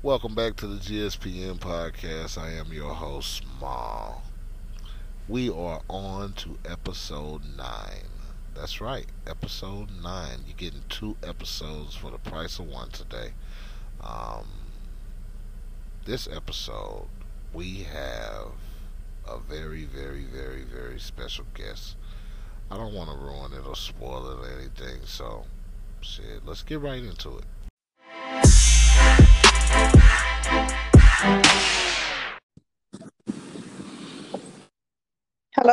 Welcome back to the GSPN podcast. I am your host, Small. We are on to episode 9. That's right, episode 9. You're getting two episodes for the price of one today. Um, this episode, we have a very, very, very, very special guest. I don't want to ruin it or spoil it or anything, so shit, let's get right into it. Hello.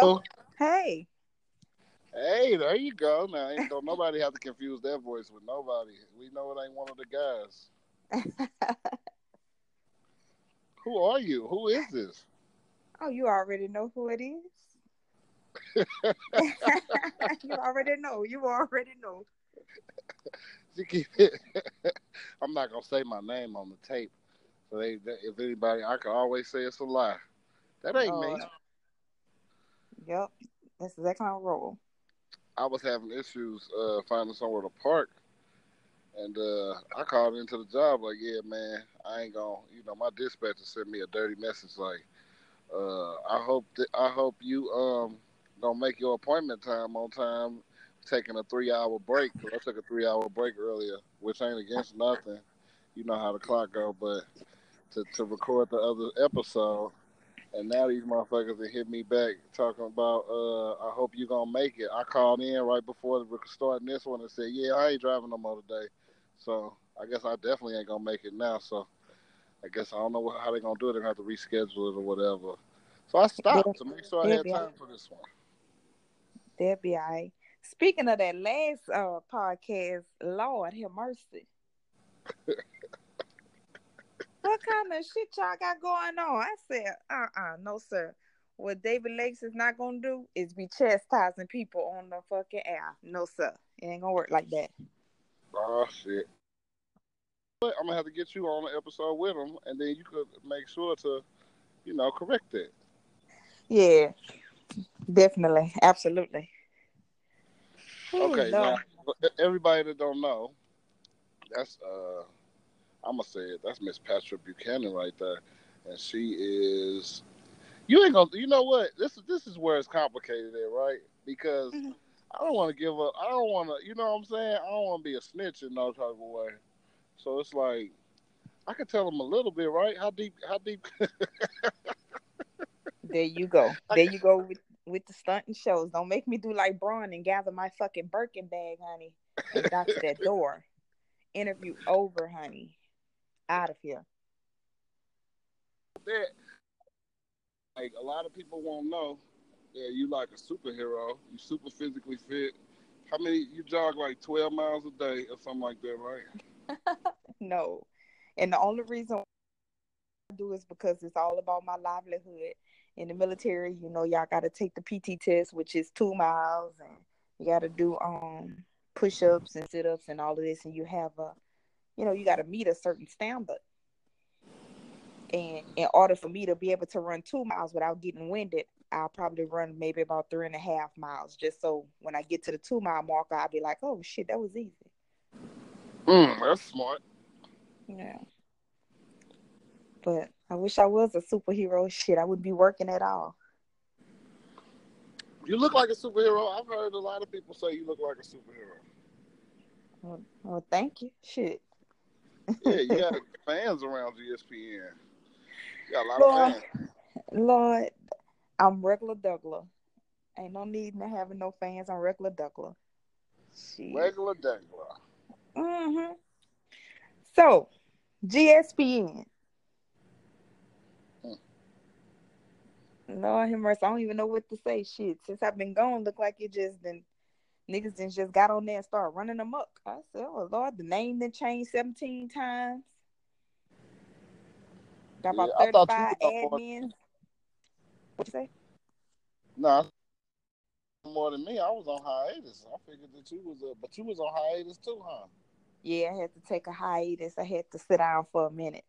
Oh. Hey. Hey, there you go. Now, ain't don't nobody have to confuse their voice with nobody. We know it ain't one of the guys. Who are you? Who is this? oh, you already know who it is. you already know. You already know. Keep it. I'm not gonna say my name on the tape, so they, if anybody, I can always say it's a lie. That ain't me. Yep. That's exactly how I roll. I was having issues uh, finding somewhere to park, and uh, I called into the job like, "Yeah, man, I ain't gonna." You know, my dispatcher sent me a dirty message like, uh, "I hope that I hope you um gonna make your appointment time on time." Taking a three-hour break I took a three-hour break earlier, which ain't against nothing. You know how the clock go, but to to record the other episode. And now these motherfuckers have hit me back talking about, uh, I hope you're gonna make it. I called in right before the starting this one and said, yeah, I ain't driving no more today. So I guess I definitely ain't gonna make it now. So I guess I don't know how they're gonna do it. They're gonna have to reschedule it or whatever. So I stopped to make sure I had time for this one. That'd be all right. Speaking of that last uh podcast, Lord have mercy. what kind of shit y'all got going on? I said, uh uh no sir. What David Lakes is not gonna do is be chastising people on the fucking air. No sir. It ain't gonna work like that. Oh shit. But I'm gonna have to get you on the episode with him and then you could make sure to, you know, correct it. Yeah. Definitely. Absolutely. Ooh, Okay, Lord. now everybody that don't know, that's uh, I'm gonna say it. That's Miss Patrick Buchanan right there, and she is. You ain't gonna. You know what? This is this is where it's complicated, there, right? Because Mhm. I don't want to give up. I don't want to. You know what I'm saying? I don't want to be a snitch in no type of way. So it's like I could tell them a little bit, right? How deep? How deep? There you go. There you go with, with the stunt and shows. Don't make me do like Braun and gather my fucking Birkin bag, honey, and got to that door. Interview over, honey. Out of here. that like a lot of people won't know that you like a superhero. You super physically fit. How many you jog like twelve miles a day or something like that, right? No. And the only reason I do is because it's all about my livelihood. In the military, you know, y'all got to take the PT test, which is two miles, and you got to do um push ups and sit ups and all of this, and you have a, you know, you got to meet a certain standard. And in order for me to be able to run two miles without getting winded, I'll probably run maybe about three and a half miles, just so when I get to the two mile marker, I'll be like, oh shit, that was easy. Mm, that's smart. Yeah. But I wish I was a superhero. Shit, I wouldn't be working at all. You look like a superhero. I've heard a lot of people say you look like a superhero. Well, well thank you. Shit. Yeah, you got fans around GSPN. You got a lot Lord, of fans. Lord, I'm regular Douglas. Ain't no need in having no fans. I'm regular Douglas. Regular Dangler. Mm-hmm. So, GSPN. Hmm. Lord have mercy. I don't even know what to say. Shit. Since I've been gone, look like it just then niggas then just got on there and started running them up. I said, Oh Lord, the name then changed 17 times. Got about Yeah, I thought you 35 admins. What you say? No, more than me. I was on hiatus. I figured that you was, uh, but you was on hiatus too, huh? Yeah, I had to take a hiatus. I had to sit down for a minute.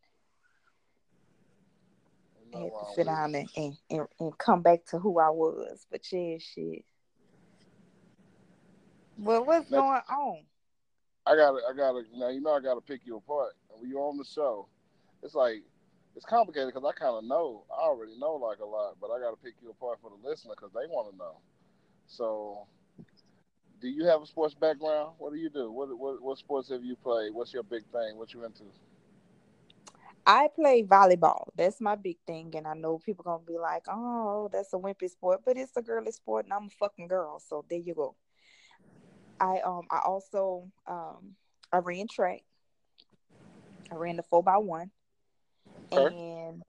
Ain't I had to sit down and, and, and, and come back to who I was. But yeah, shit. Well, what's Now- going on? I gotta, I gotta, now you know I gotta pick you apart. When you're on the show, it's like it's complicated because I kind of know, I already know like a lot, but I got to pick you apart for the listener because they want to know. So, do you have a sports background? What do you do? What, what what sports have you played? What's your big thing? What you into? I play volleyball. That's my big thing, and I know people gonna be like, "Oh, that's a wimpy sport," but it's a girly sport, and I'm a fucking girl. So there you go. I um I also um I ran track. I ran the four by one, and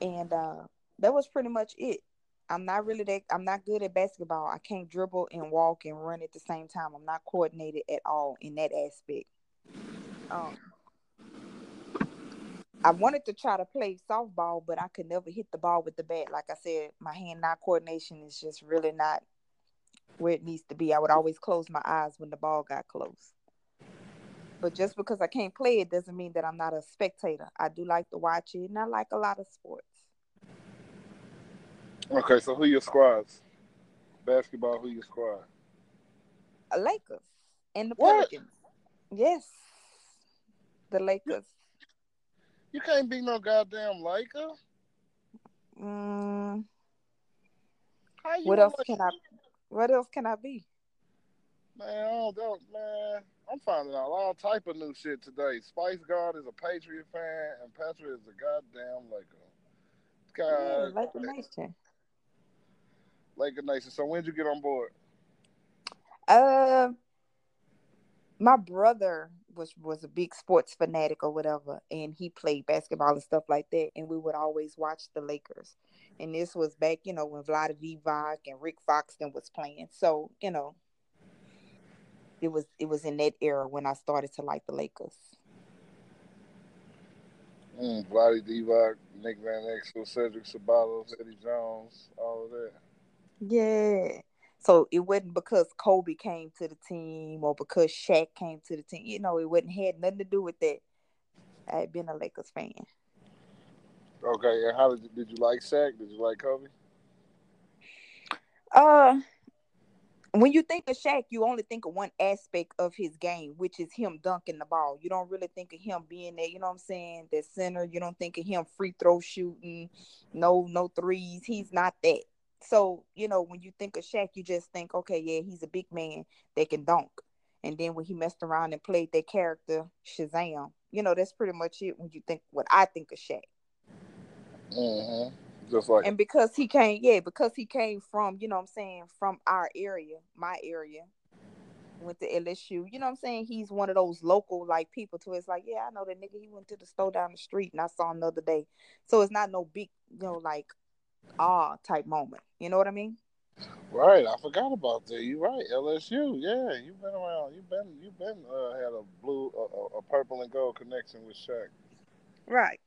and uh that was pretty much it. I'm not really that I'm not good at basketball. I can't dribble and walk and run at the same time. I'm not coordinated at all in that aspect. Um I wanted to try to play softball, but I could never hit the ball with the bat. Like I said, my hand-eye coordination is just really not where it needs to be. I would always close my eyes when the ball got close. But just because I can't play it doesn't mean that I'm not a spectator. I do like to watch it, and I like a lot of sports. Okay, so who your squads? Basketball, who your squad? Uh, Lakers and the What? Pelicans. Yes, the Lakers. You can't be no goddamn Laker. Mm, How you what else Laker? can I? What else can I be? Man, I don't, don't man. I'm finding out all type of new shit today. Spice God is a Patriot fan, and Patriot is a goddamn Laker. Yeah, God, Laker Nation. Laker Nation. So when'd you get on board? Uh, my brother was was a big sports fanatic or whatever, and he played basketball and stuff like that. And we would always watch the Lakers. And this was back, you know, when Vlade Divac and Rick Foxton was playing. So you know, it was it was in that era when I started to like the Lakers. Mm, Vlade Divac, Nick Van Exel, Cedric Ceballos, Eddie Jones, all of that. Yeah. So it wasn't because Kobe came to the team or because Shaq came to the team. You know, it wasn't had nothing to do with that. I had been a Lakers fan. Okay, and how did you, did you like Shaq? Did you like Kobe? Uh, when you think of Shaq, you only think of one aspect of his game, which is him dunking the ball. You don't really think of him being there. You know what I'm saying? That center. You don't think of him free throw shooting, no no threes. He's not that. So you know when you think of Shaq, you just think, okay, yeah, he's a big man that can dunk. And then when he messed around and played that character Shazam, you know that's pretty much it. When you think what I think of Shaq. Mm-hmm. Just like and because he came yeah because he came from you know what i'm saying from our area my area went to lsu you know what i'm saying he's one of those local like people to it's like yeah i know that nigga he went to the store down the street and i saw him the other day so it's not no big you know like ah type moment you know what i mean Right, I forgot about that. You're right, LSU. Yeah, you've been around. You've been you've been uh, had a blue, a, a, a purple and gold connection with Shaq. right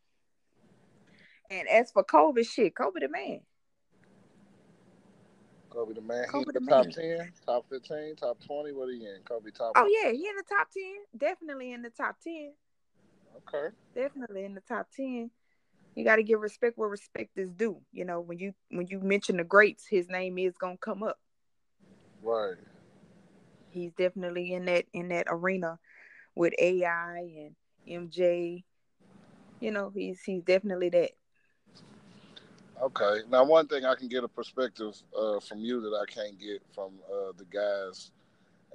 and as for kobe shit kobe the man Kobe the man. Kobe He's the the top man. ten, top fifteen, top twenty. What are he in? Kobe top. oh yeah he in the top 10 definitely in the top 10 Okay. definitely in the top 10 you got to give respect where respect is due you know when you when you mention the greats his name is gonna come up Right. he's definitely in that in that arena with ai and mj you know he's he's definitely that Okay. Now, one thing I can get a perspective uh, from you that I can't get from uh, the guys,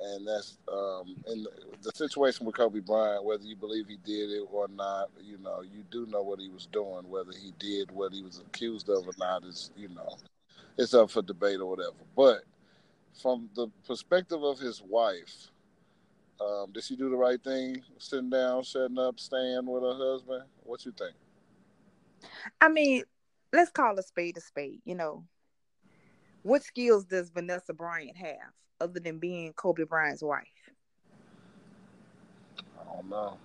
and that's um, in the, the situation with Kobe Bryant. Whether you believe he did it or not, you know, you do know what he was doing. Whether he did what he was accused of or not is, you know, it's up for debate or whatever. But from the perspective of his wife, um, did she do the right thing, sitting down, shutting up, staying with her husband? What you think? i mean let's call a spade a spade you know what skills does vanessa bryant have other than being kobe bryant's wife I don't know.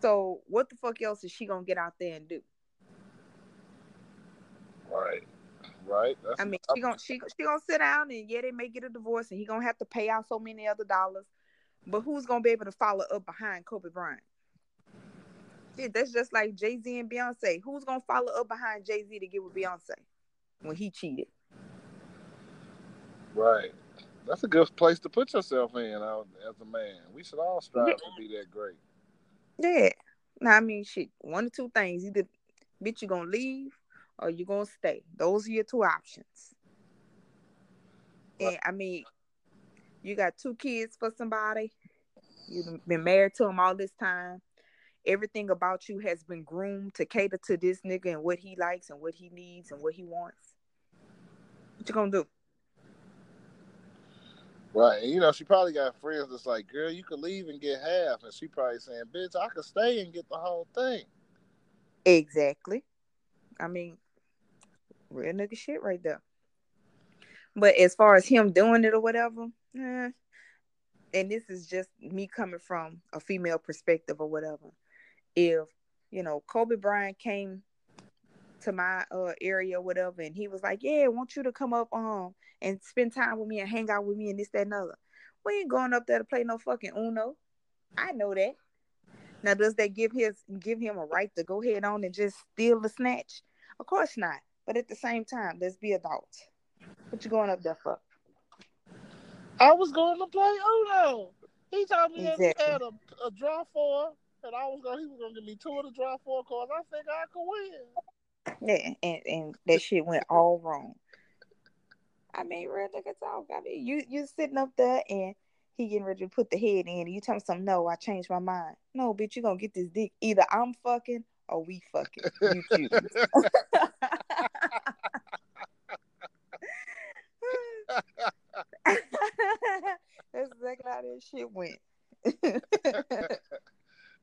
so what the fuck else is she gonna get out there and do Right. Right. That's I mean, she gonna she she gonna sit down and yeah, they may get a divorce and he gonna have to pay out so many other dollars. But who's gonna be able to follow up behind Kobe Bryant? That's just like Jay Z and Beyonce. Who's gonna follow up behind Jay Z to get with Beyonce when he cheated? right. That's a good place to put yourself in as a man. We should all strive Yeah. to be that great. Yeah. Now I mean shit, one or two things. Either bitch you gonna leave or you gonna stay. Those are your two options. And I mean, you got two kids for somebody. You've been married to him all this time. Everything about you has been groomed to cater to this nigga and what he likes and what he needs and what he wants. What you gonna do? Right. And you know, she probably got friends that's like, girl, you could leave and get half. And she probably saying, bitch, I could stay and get the whole thing. Exactly. I mean, real nigga shit right there. But as far as him doing it or whatever, eh, and this is just me coming from a female perspective or whatever. If you know Kobe Bryant came to my uh area or whatever, and he was like, "Yeah, I want you to come up um and spend time with me and hang out with me and this that and other." We ain't going up there to play no fucking Uno. I know that. Now, does that give his give him a right to go ahead on and just steal the snatch? Of course not. But at the same time, let's be adults. What you going up there for? I was going to play Uno. He told me Exactly. he had a, a draw four, and I was gonna He was to give me two of the draw four cards. I think I could win. Yeah, and, and that shit went all wrong. I mean, real nigga talk. I mean, you you sitting up there and he getting ready to put the head in, and you tell him something. No, I changed my mind. No, bitch, you gonna get this dick. Either I'm fucking or we fucking. You choose. That's exactly how that shit went.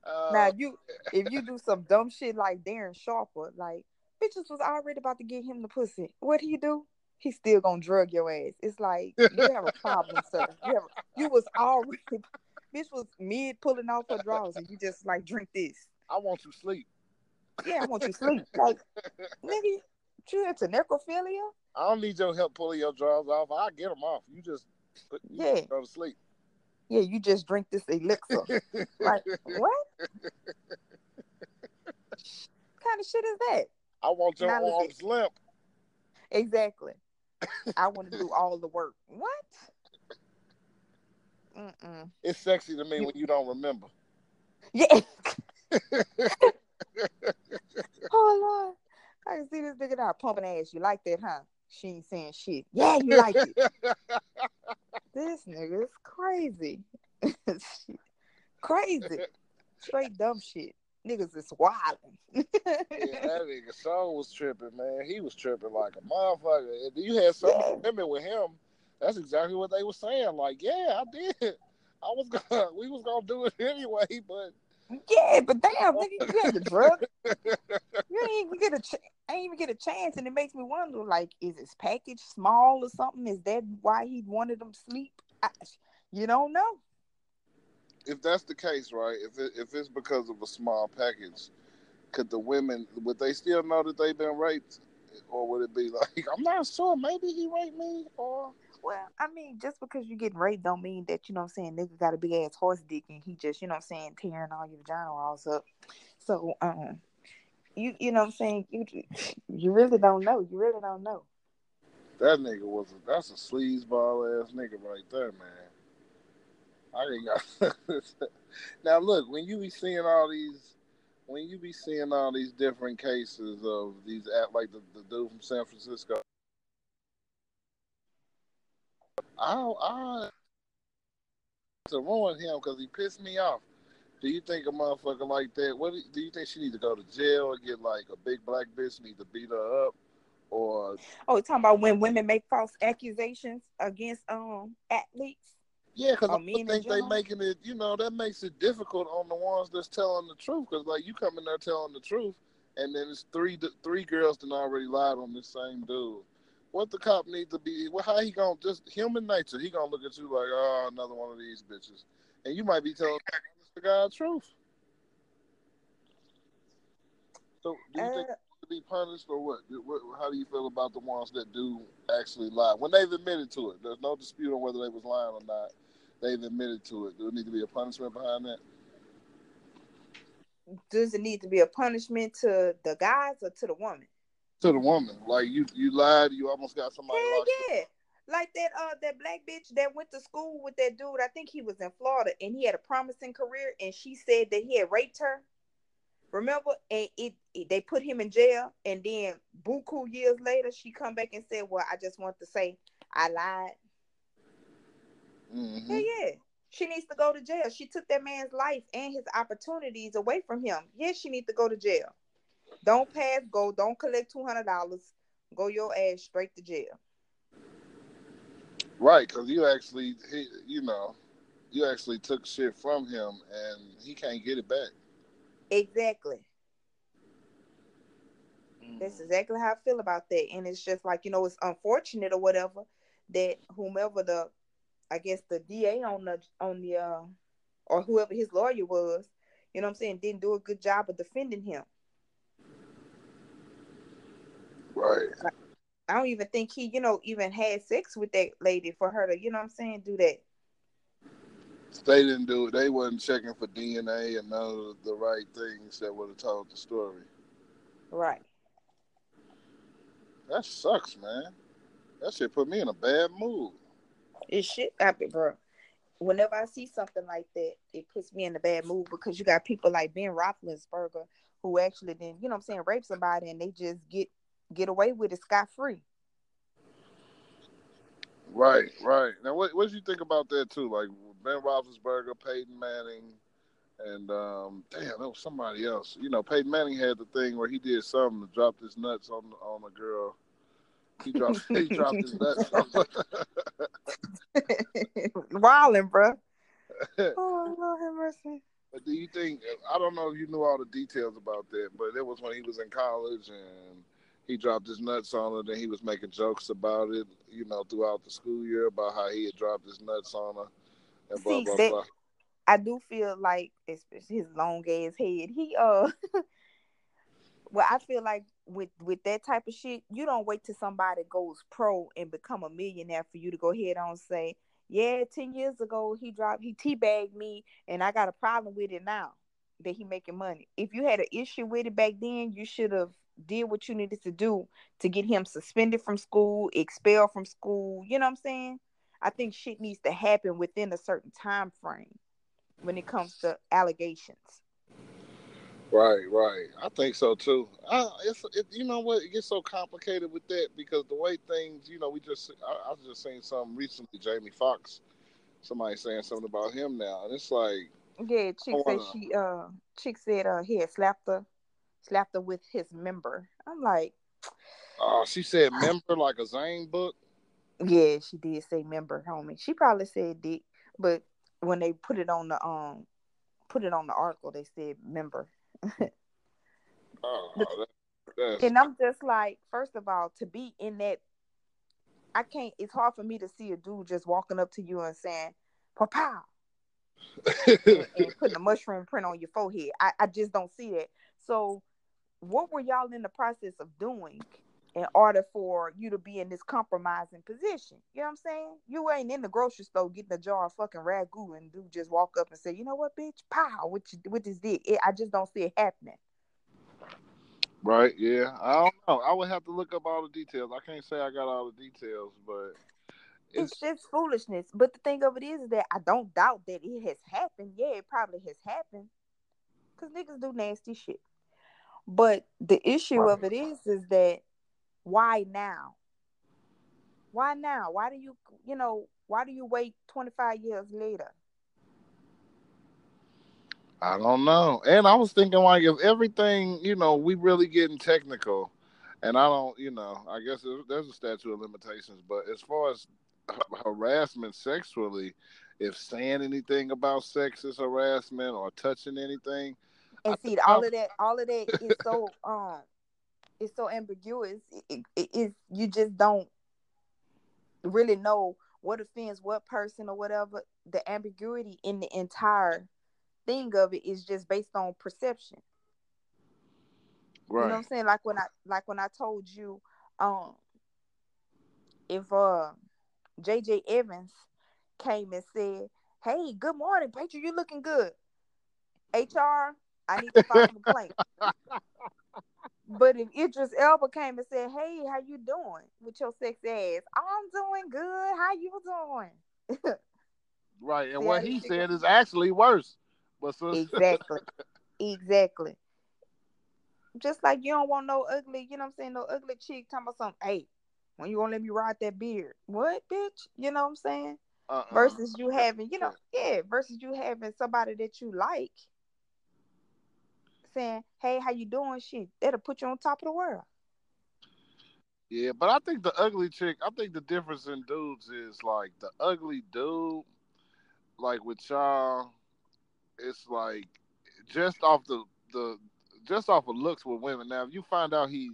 Uh, now you, if you do some dumb shit like Darren Sharper, like bitches was already about to get him the pussy. What he do? He still gonna drug your ass. It's like you have a problem, sir. You have, you was already, bitch was mid pulling off her drawers, and you just like drink this. I want you sleep. Yeah, I want you sleep. Like, nigga, you into necrophilia? I don't need your help pulling your drawers off. I get them off. You just put, Yeah. just go to sleep. Yeah, you just drink this elixir. Like, what? kind of shit is that? I want your Now arms limp. Exactly. I want to do all the work. What? Mm-mm. It's sexy to me when you don't remember. Yeah. oh Lord, I can see this nigga now pumping ass. You like that, huh? She ain't saying shit. Yeah, you like it. this nigga is crazy. crazy. Straight dumb shit. Niggas is wilding. yeah, that nigga Song was tripping, man. He was tripping like a motherfucker. If you had some Yeah. women with him. That's exactly what they were saying. Like, yeah, I did. I was gonna, we was gonna do it anyway, but yeah, but damn, nigga, you had the drug. You ain't even get a ch- ain't even get a chance, and it makes me wonder, like, is his package small or something? Is that why he wanted them to sleep? I, you don't know. if that's the case, right? If it, if it's because of a small package, could the women would they still know that they've been raped, or would it be like I'm not sure? Maybe he raped me, or Well, I mean, just because you getting raped don't mean that, you know what I'm saying, nigga got a big ass horse dick and he just, you know what I'm saying, tearing all your vagina walls up. So, um, you you know what I'm saying, you you really don't know. You really don't know. that nigga was a, that's a sleazeball ass nigga right there, man. I ain't got. now look, when you be seeing all these, when you be seeing all these different cases of these like the, the dude from San Francisco, I I to ruin him because he pissed me off. Do you think a motherfucker like that? What do you, think she need to go to jail or get like a big black bitch need to beat her up, or Oh, talking about when women make false accusations against um athletes? Yeah, because I think they general? making it, you know, that makes it difficult on the ones that's telling the truth. Because like you come in there telling the truth, and then it's three three girls that already lied on this same dude. What the cop need to be? Well, how he gonna just human nature? He gonna look at you like, oh, another one of these bitches, and you might be telling the the truth. So, do you think Uh, to be punished or what? what? How do you feel about the ones that do actually lie when they've admitted to it? There's no dispute on whether they was lying or not. They've admitted to it. Do there need to be a punishment behind that? does it need to be a punishment to the guys or to the woman? To the woman, like you, you lied. You almost got somebody Hell yeah. Like that uh that black bitch that went to school with that dude, I think he was in Florida and he had a promising career and she said that he had raped her. Remember, and it, it, they put him in jail, and then buku years later, she come back and said, "Well, I just want to say I lied." Mm-hmm. Yeah, yeah. She needs to go to jail. She took that man's life and his opportunities away from him. Yes, she needs to go to jail. Don't pass go. Don't collect two hundred dollars. Go your ass straight to jail. Right, because you actually, he, you know, you actually took shit from him, and he can't get it back. Exactly. That's exactly how I feel about that. And it's just like, you know, it's unfortunate or whatever that whomever the I guess the DA on the on the uh or whoever his lawyer was, you know what I'm saying, didn't do a good job of defending him. Right. I don't even think he, you know, even had sex with that lady for her to, you know what I'm saying, do that. They didn't do it. They wasn't checking for DNA and none of the right things that would have told the story. Right. That sucks, man. That shit put me in a bad mood. It shit happen, bro. Whenever I see something like that, it puts me in a bad mood because you got people like Ben Roethlisberger who actually then, you know what I'm saying, rape somebody and they just get get away with it scot free. Right, right. Now, what what do you think about that too? Like Ben Roethlisberger, Peyton Manning, and um, damn, that was somebody else. You know, Peyton Manning had the thing where he did something to drop his nuts on on a girl. He dropped he dropped his nuts. Wilding, bro. Oh Lord have mercy. But do you think? I don't know if you knew all the details about that, but it was when he was in college and he dropped his nuts on her. and he was making jokes about it, you know, throughout the school year about how he had dropped his nuts on her and blah See, blah that- blah. I do feel like especially his long ass head. He uh well, I feel like with with that type of shit, you don't wait till somebody goes pro and become a millionaire for you to go ahead on say, Yeah, ten years ago he dropped he teabagged me and I got a problem with it now that he making money. If you had an issue with it back then, you should have did what you needed to do to get him suspended from school, expelled from school. You know what I'm saying? I think shit needs to happen within a certain time frame when it comes to allegations. Right, right. I think so too. I, it's it, you know what it gets so complicated with that because the way things, you know, we just I, I just seen something recently. Jamie Foxx, somebody saying something about him now, and it's like, Yeah, chick said wanna- she uh chick said uh he had slapped her slapped her with his member. I'm like, oh, she said member like a Zane book. yeah, she did say member, homie. She probably said dick, but when they put it on the um put it on the article, they said member. Oh, that, that's And I'm just like, first of all, to be in that, I can't. It's hard for me to see a dude just walking up to you and saying, "Pow," pow," and, and putting a mushroom print on your forehead. I, I just don't see that. So, what were y'all in the process of doing in order for you to be in this compromising position? You know what I'm saying? You ain't in the grocery store getting a jar of fucking ragu and dude just walk up and say, "You know what, bitch? Pow!" With you- with this dick. It, I just don't see it happening. right. Yeah, I don't know. I would have to look up all the details. I can't say I got all the details, but it's it's just foolishness. But the thing of it is that I don't doubt that it has happened. Yeah, it probably has happened. Cause niggas do nasty shit. But the issue of it is is that why now? Why now? Why do you you know, why do you wait 25 years later? I don't know. And I was thinking like if everything, you know, we really getting technical, and I don't, you know, I guess there's, there's a statute of limitations, but as far as harassment sexually, if saying anything about sex is harassment or touching anything, And see, all of that, all of that is so um, it's so ambiguous. It, it, it, you just don't really know what offends what person or whatever. The ambiguity in the entire thing of it is just based on perception. right. You know what? I'm saying? Like when I like when I told you, um, if uh JJ Evans came and said, Hey, good morning, Patriot, you looking good. HR, I need to file a complaint. But if Idris Elba came and said, Hey, how you doing with your sexy ass? I'm doing good. How you doing? Right. And See what he said is actually worse. But so exactly. exactly. Just like you don't want no ugly, you know what I'm saying, no ugly chick talking about something. Hey, when you gonna let me ride that beard? What, bitch? You know what I'm saying? Uh-uh. Versus you having, you know, yeah, versus you having somebody that you like saying, "Hey, how you doing?" Shit, that'll put you on top of the world. Yeah, but I think the ugly chick. I think the difference in dudes is like the ugly dude, like with y'all, it's like just off the the just off of looks with women. Now, if you find out he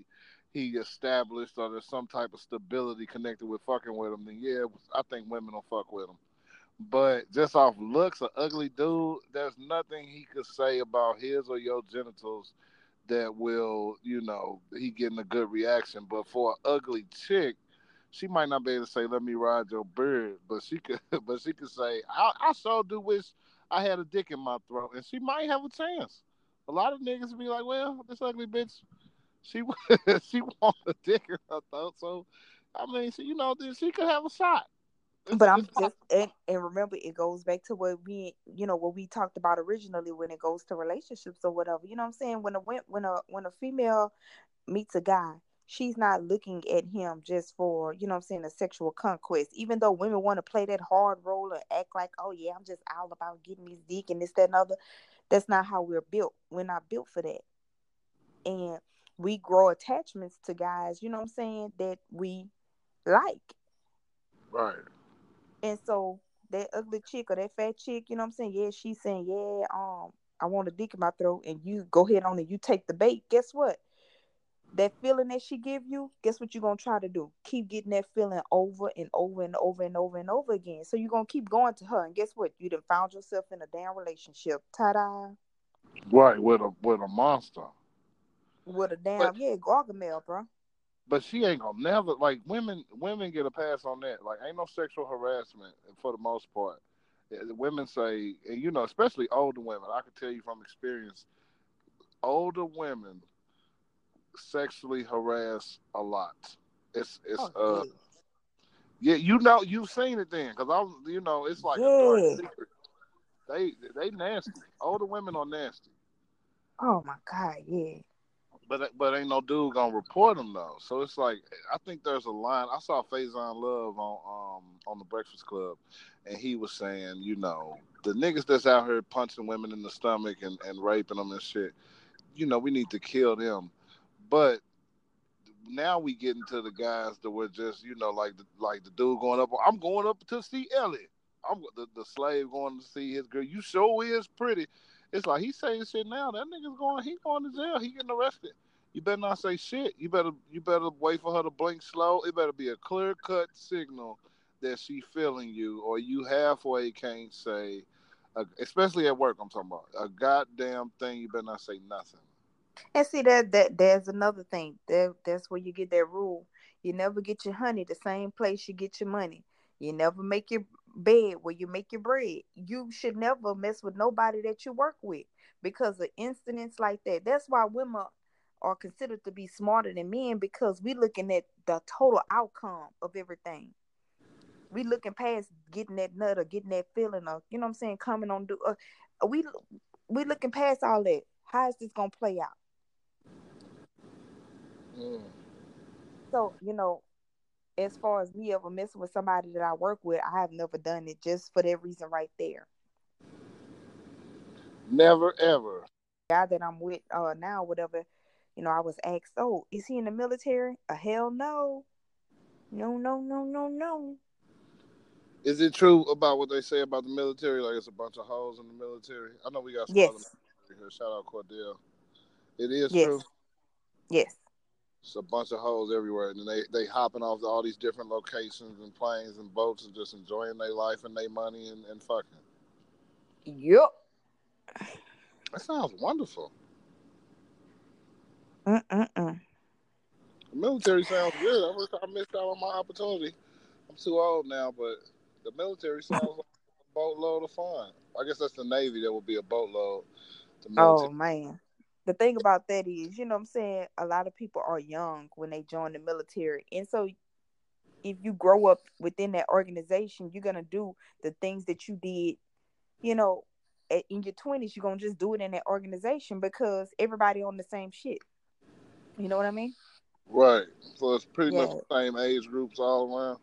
he established or there's some type of stability connected with fucking with him, then yeah, I think women will fuck with him. But just off looks, an ugly dude, there's nothing he could say about his or your genitals that will, you know, he getting a good reaction. But for an ugly chick, she might not be able to say, "Let me ride your beard," but she could, but she could say, "I, I sure do wish I had a dick in my throat," and she might have a chance. A lot of niggas be like, "Well, this ugly bitch, she she want a dick in her throat," so I mean, she, you know, she could have a shot but I'm just and, and remember it goes back to what we you know what we talked about originally when it goes to relationships or whatever. You know what I'm saying? When a when a when a female meets a guy, she's not looking at him just for, you know I'm saying, a sexual conquest. Even though women want to play that hard role and act like, oh yeah, I'm just all about getting this dick and this, that, and other. That's not how we're built. We're not built for that. And we grow attachments to guys, you know what I'm saying, that we like. Right. And so that ugly chick or that fat chick, you know what I'm saying? Yeah, she's saying, Yeah, um, I want a dick in my throat, and you go ahead on and you take the bait. Guess what? That feeling that she give you, guess what you're gonna try to do? Keep getting that feeling over and over and over and over and over again. So you're gonna keep going to her, and guess what? You done found yourself in a damn relationship. Ta da! Right, with a with a monster. With a damn but, yeah, Gargamel, bro but she ain't gonna never like women. Women get a pass on that. Like, ain't no sexual harassment for the most part. Women say, and you know, especially older women. I can tell you from experience, older women sexually harass a lot. It's it's oh, uh, yeah, you know, you've seen it then, because I'm, you know, it's like yeah. a dark secret. They they nasty. Older women are nasty. Oh my god, yeah but but ain't no dude gonna report him though. So it's like I think there's a line. I saw Faizon Love on um on the Breakfast Club, and he was saying, you know, the niggas that's out here punching women in the stomach and and raping them and shit, you know, we need to kill them. But now we get into the guys that were just, you know, like the like the dude going up. I'm going up to see Elliot. I'm the, the slave going to see his girl. You sure is pretty. It's like he's saying shit now. That nigga's going. He going to jail. He getting arrested. You better not say shit. You better you better wait for her to blink slow. It better be a clear cut signal that she feeling you, or you halfway can't say, uh, especially at work. I'm talking about a goddamn thing. You better not say nothing. And see that that there's another thing. That that's where you get that rule. You never get your honey the same place you get your money. You never make your bed where you make your bread. You should never mess with nobody that you work with because of incidents like that. That's why women are considered to be smarter than men because we're looking at the total outcome of everything. We looking past getting that nut or getting that feeling of you know what I'm saying coming on do. Uh, we we looking past all that. How is this gonna play out? Mm. So you know, as far as me ever messing with somebody that I work with, I have never done it just for that reason right there. Never ever. Guy that I'm with uh now, whatever, you know, I was asked, Oh, is he in the military? A hell no. No, no, no, no, no. Is it true about what they say about the military? Like it's a bunch of hoes in the military? I know we got some yes. here. Shout out Cordell. It is yes. true. Yes. It's a bunch of hoes everywhere, and they they hopping off to all these different locations and planes and boats and just enjoying their life and their money and, and fucking. Yep. That sounds wonderful. Mm-mm-mm. The military sounds good. I, wish I missed out on my opportunity. I'm too old now, but the military sounds like a boatload of fun. I guess that's the Navy. That would be a boatload. Oh man the thing about that is, you know what I'm saying, a lot of people are young when they join the military. And so if you grow up within that organization, you're gonna do the things that you did, you know, in your twenties, you're gonna just do it in that organization because everybody on the same shit. You know what I mean? Right. So it's pretty Yeah. much the same age groups all around.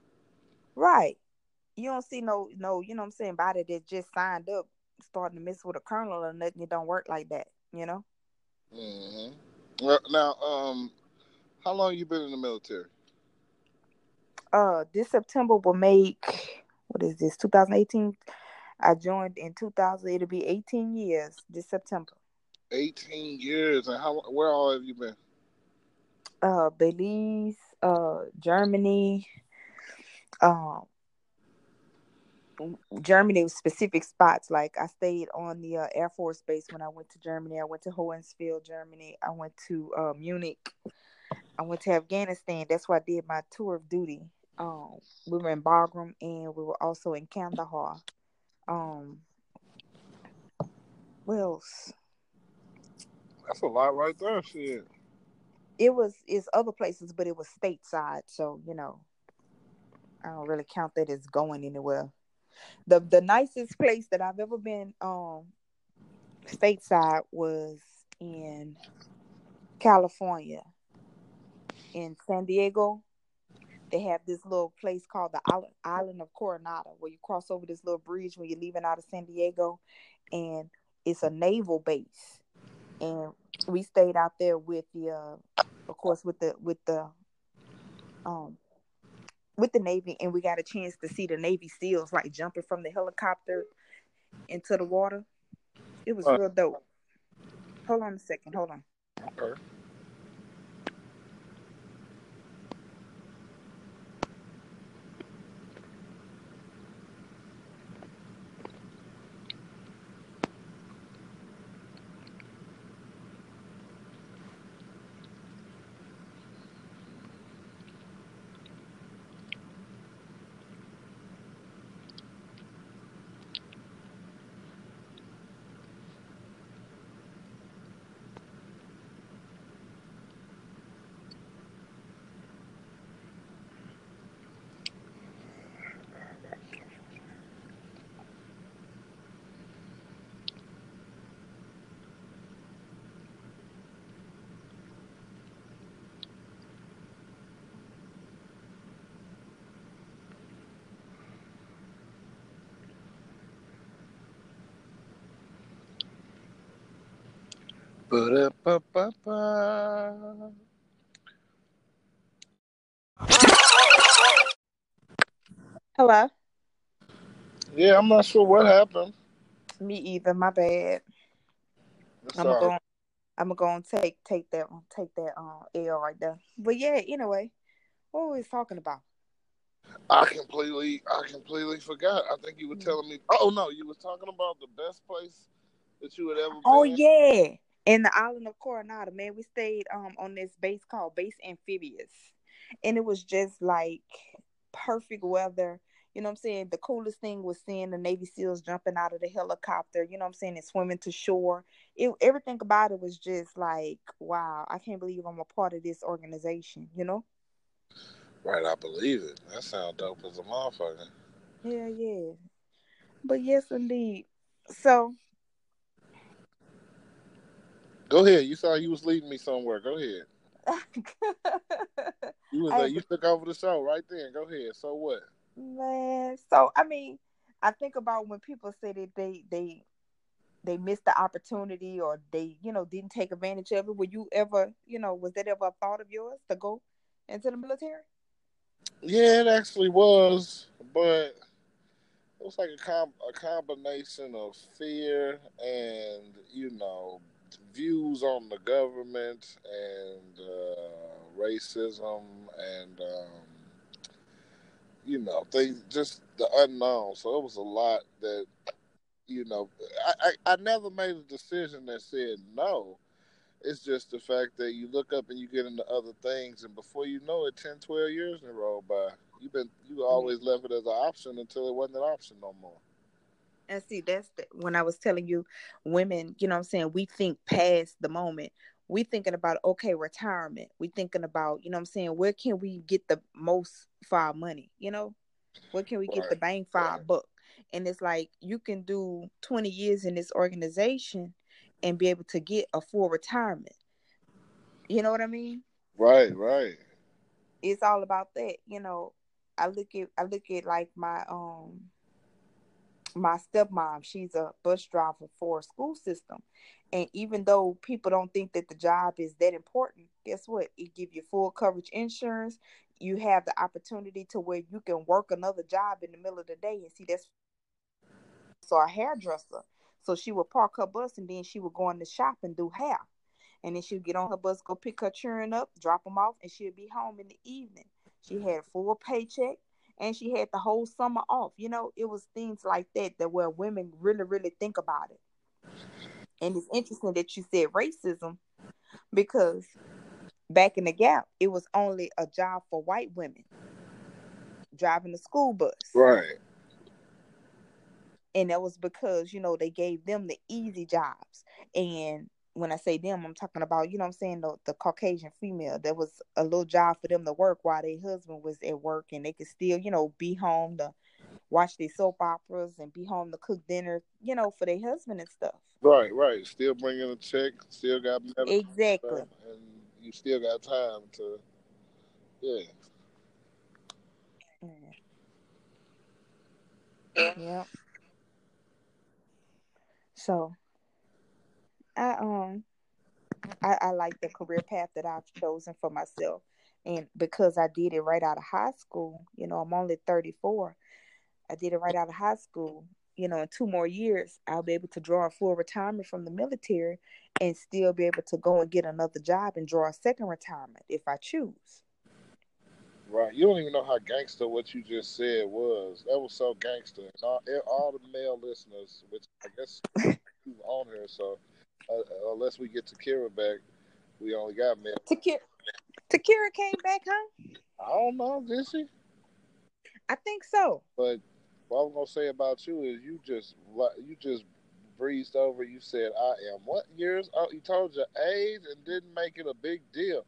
Right. You don't see no no, you know what I'm saying, body that just signed up starting to mess with a colonel or nothing. It don't work like that, you know? Hmm Well, now, um, how long you been in the military? Uh this September will make what is this, 2018? I joined in 2000. It'll be 18 years this September. 18 years. And how where all have you been? Uh, Belize, uh, Germany, um, Germany with specific spots. Like I stayed on the uh, Air Force Base when I went to Germany. I went to Hohenfels, Germany. I went to uh, Munich. I went to Afghanistan. That's where I did my tour of duty. Um, we were in Bagram and we were also in Kandahar. Um, else? That's a lot right there. Shit. It was it's other places, but it was stateside, so you know, I don't really count that as going anywhere. The the nicest place that I've ever been um stateside was in California, in San Diego. They have this little place called the island, of Coronado, where you cross over this little bridge when you're leaving out of San Diego, and it's a naval base. And we stayed out there with the, uh, of course, with the with the, um, with the Navy, and we got a chance to see the Navy SEALs like jumping from the helicopter into the water. It was Right. real dope. Hold on a second. Hold on. Okay. Ba-da-ba-ba-ba. Hello. Yeah, I'm not sure what happened. Me either. My bad. I'm gonna go. I'm gonna go and take take that one, take that um L right there. But yeah, anyway, what were we talking about? I completely, I completely forgot. I think you were Mm. telling me. Oh no, you was talking about the best place that you had ever. Oh been. yeah, in the island of Coronado, man, we stayed um on this base called Base Amphibious, and it was just like perfect weather. You know what I'm saying? The coolest thing was seeing the Navy SEALs jumping out of the helicopter. You know what I'm saying? And swimming to shore. It everything about it was just like, wow, I can't believe I'm a part of this organization. You know? Right, I believe it. That sounds dope as a motherfucker. Yeah, yeah. But yes, indeed. So Go ahead. You saw you was leading me somewhere. Go ahead. You was I uh, you took over the show right then. Go ahead. So what? Man, so I mean, I think about when people say that they they they missed the opportunity or they you know didn't take advantage of it. Were you ever you know was that ever a thought of yours to go into the military? Yeah, it actually was, but it was like a com- a combination of fear and you know views on the government and uh, racism and um, you know things just the unknown. So it was a lot that you know I, I, I never made a decision that said no. It's just the fact that you look up and you get into other things, and before you know it, 10, 12 years in roll by. You've been you always left it as an option until it wasn't an option no more. And see, that's the, when I was telling you, women, you know what I'm saying, we think past the moment. We thinking about, okay, retirement. We thinking about, you know what I'm saying, where can we get the most for our money? You know, where can we get the Right, bang for our buck? And it's like, you can do 20 years in this organization and be able to get a full retirement. You know what I mean? Right, right. It's all about that. You know, I look at I look at like my um my stepmom, she's a bus driver for a school system. And even though people don't think that the job is that important, guess what? It give you full coverage insurance. You have the opportunity to where you can work another job in the middle of the day. And see, that's so a hairdresser. So she would park her bus and then she would go in the shop and do hair. And then she'd get on her bus, go pick her children up, drop them off, and she'd be home in the evening. She had a full paycheck and she had the whole summer off. You know, it was things like that that where women really, really think about it. And it's interesting that you said racism because back in the gap, it was only a job for white women driving the school bus. Right. And that was because, you know, they gave them the easy jobs. And when I say them, I'm talking about, you know I'm saying, the, the Caucasian female. There was a little job for them to work while their husband was at work and they could still, you know, be home to watch their soap operas and be home to cook dinner, you know, for their husband and stuff. Right, right. Still bringing a check, still got medical Exactly. and you still got time to, yeah. Mm. Yeah. So I um I, I like the career path that I've chosen for myself. And because I did it right out of high school, you know, I'm only 34. I did it right out of high school. You know, in two more years, I'll be able to draw a full retirement from the military and still be able to go and get another job and draw a second retirement if I choose. Right. You don't even know how gangster what you just said was. That was so gangster. And all, all the male listeners, which I guess you on here, so uh, unless we get Takira back, we only got male. Takira, Takira came back, huh? I don't know, did she? I think so. But what I'm gonna say about you is you just you just breezed over. You said I am what years? Oh, you told your age and didn't make it a big deal.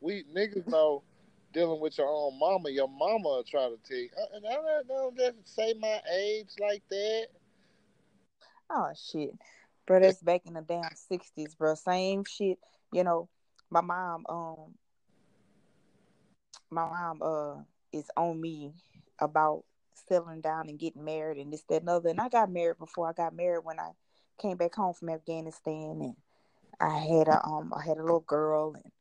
We niggas know dealing with your own mama. Your mama try to tell you, uh, and I don't know just say my age like that. Oh shit, bro, that's back in the damn sixties, bro. Same shit. You know, my mom, um, my mom, uh, is on me about settling down and getting married and this, that, and other. And I got married before I got married when I came back home from Afghanistan and I had a um I had a little girl and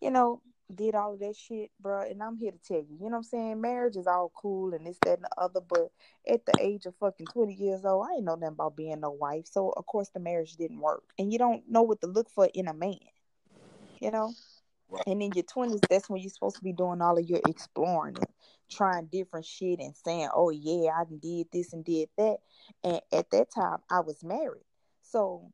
you know, did all of that shit, bro. And I'm here to tell you, you know what I'm saying? Marriage is all cool and this, that, and the other, but at the age of fucking 20 years old, I ain't know nothing about being no wife. So of course the marriage didn't work. And you don't know what to look for in a man. You know? Right. And in your 20s, that's when you're supposed to be doing all of your exploring and trying different shit and saying, oh, yeah, I did this and did that. And at that time, I was married. So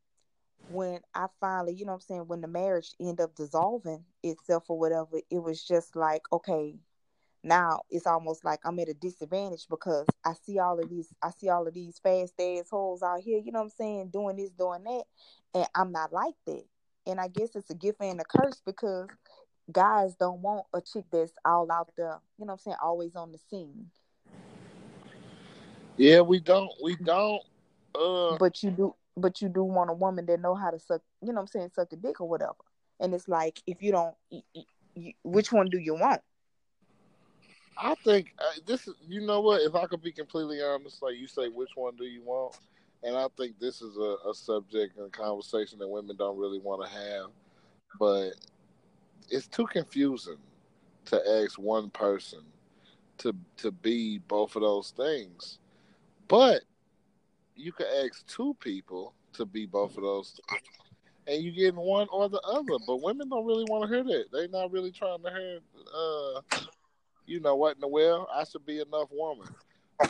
when I finally, you know what I'm saying, when the marriage ended up dissolving itself or whatever, it was just like, okay, now it's almost like I'm at a disadvantage because I see all of these I see all of these fast ass holes out here, you know what I'm saying, doing this, doing that, and I'm not like that. And I guess it's a gift and a curse because guys don't want a chick that's all out there, you know what I'm saying, always on the scene. Yeah, we don't. We don't. Uh, But you do but you do want a woman that know how to suck, you know what I'm saying, suck a dick or whatever. And it's like if you don't which one do you want? I think uh, this is. You know what? If I could be completely honest, like you say, which one do you want? And I think this is a, a subject and a conversation that women don't really want to have, but it's too confusing to ask one person to to be both of those things. But you could ask two people to be both of those, and you getting one or the other. But women don't really want to hear that. They're not really trying to hear. Uh, you know what in the well? I should be enough woman.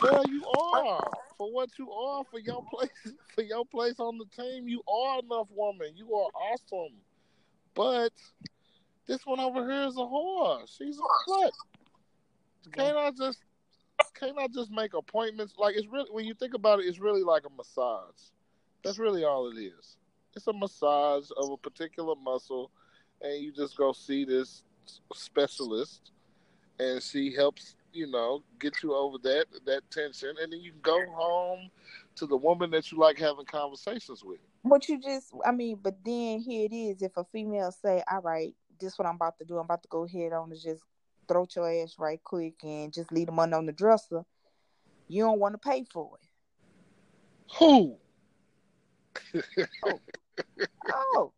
Well, you are for what you are for your place for your place on the team. You are enough woman. You are awesome. But this one over here is a whore. She's a slut. Can't I just can't I just make appointments? Like it's really when you think about it, it's really like a massage. That's really all it is. It's a massage of a particular muscle, and you just go see this specialist, and she helps you know get you over that that tension, and then you can go home to the woman that you like having conversations with. But you just, I mean, but then here it is. If a female say, "All right, this is what I'm about to do. I'm about to go ahead on and just throw your ass right quick and just leave the money on the dresser. You don't want to pay for it. Who? Oh, oh.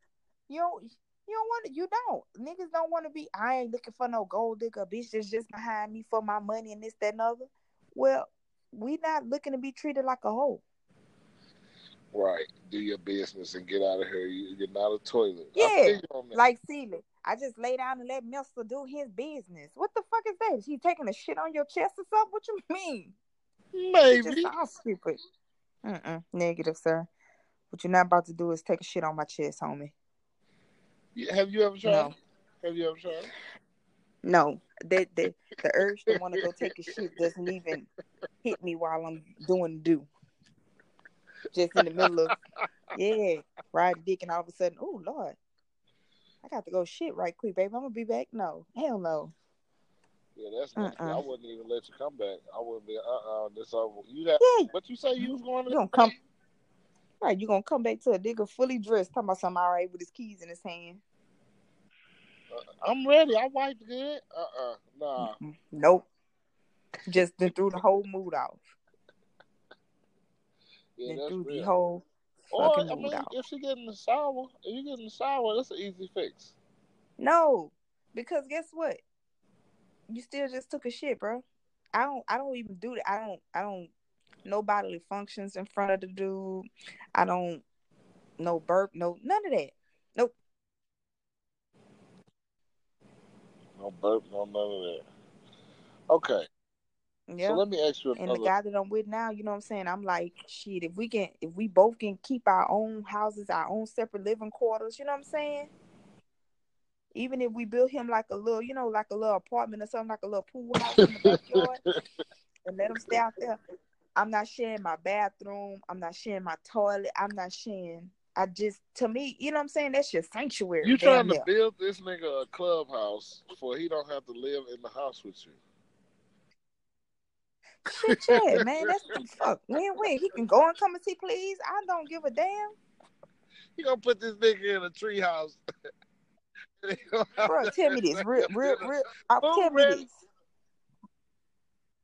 you don't. You don't want to. You don't. Niggas don't want to be. I ain't looking for no gold digger bitch that's just behind me for my money and this, that, and other. Well, we not looking to be treated like a hoe. Right. Do your business and get out of here. You- You're not a toilet. Yeah, feel you on that. Like Celie, I just lay down and let Mister do his business. What the fuck is that? He taking a shit on your chest or something? What you mean? Maybe. just sounds stupid. Mm-mm, negative, sir. What you're not about to do is take a shit on my chest, homie. Yeah, Have you ever tried? No. Have you ever tried? No, the the the urge to want to go take a shit doesn't even hit me while I'm doing do. Just in the middle of yeah, ride dick, and all of a sudden, oh lord, I got to go shit right quick, baby. I'm gonna be back. No, hell no. Yeah, that's not. I Uh-uh. wouldn't even let you come back. I wouldn't be. Uh, uh this over. You have. Yeah, What you say you was going to? you gonna come right? You gonna come back to a nigga fully dressed, talking about something all right with his keys in his hand? Uh, I'm ready. I wiped good. Uh, uh Nah. Nope. Just threw the whole mood off. Yeah, then that's threw the real. whole Or I mean, out. if she get in the shower, if you get in the shower, that's an easy fix. No, because guess what? You still just took a shit, bro. I don't. I don't even do that. I don't. I don't. No bodily functions in front of the dude. I don't. No burp. No none of that. Nope. No burp, no none of that. Okay, Yeah. so let me ask you and the guy that I'm with now, you know what I'm saying? I'm like, shit. If we can, if we both can keep our own houses, our own separate living quarters, you know what I'm saying? Even if we build him like a little, you know, like a little apartment or something, like a little pool house in the backyard. and let them stay out there. I'm not sharing my bathroom. I'm not sharing my toilet. I'm not sharing. I just, to me, you know what I'm saying? That's your sanctuary. You trying to near. build this nigga a clubhouse for he don't have to live in the house with you. Shit, yeah, man. That's the fuck. Win win. He can go and come and see, please. I don't give a damn. You gonna put this nigga in a tree house. Bro, tell me this. Real, real, real. Food tell me this.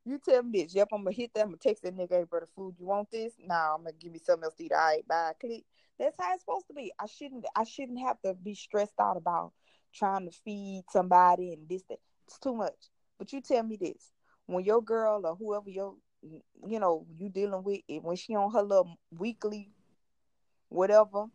You tell me this. Yep, I'm gonna hit that. I'm gonna text that nigga, hey, bro, the food, you want this? Nah, I'm gonna give me something else to eat. All right, bye. Click. That's how it's supposed to be. I shouldn't I shouldn't have to be stressed out about trying to feed somebody and this that. It's too much. But you tell me this. When your girl or whoever your you know, you dealing with it, when she on her little weekly whatever,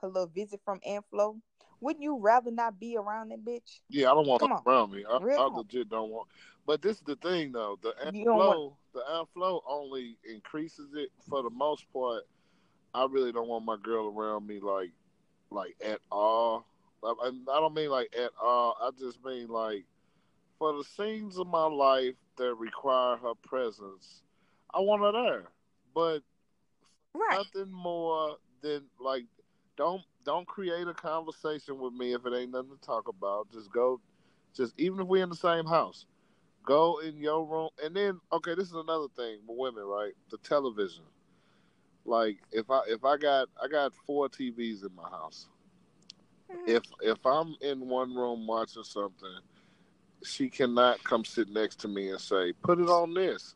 her little visit from Aunt Flo, wouldn't you rather not be around that bitch? Yeah, I don't want Come him on. around me. I, I legit don't want. But this is the thing, though. The want- the flow only increases it for the most part. I really don't want my girl around me like, like at all. I I don't mean like at all. I just mean like for the scenes of my life that require her presence. I want her there, but Right. nothing more than like don't don't create a conversation with me if it ain't nothing to talk about. Just go just even if we're in the same house. Go in your room and then okay, this is another thing with women, right? The television. Like if I if I got I got four TVs in my house. Mhm. If if I'm in one room watching something, she cannot come sit next to me and say, "Put it on this."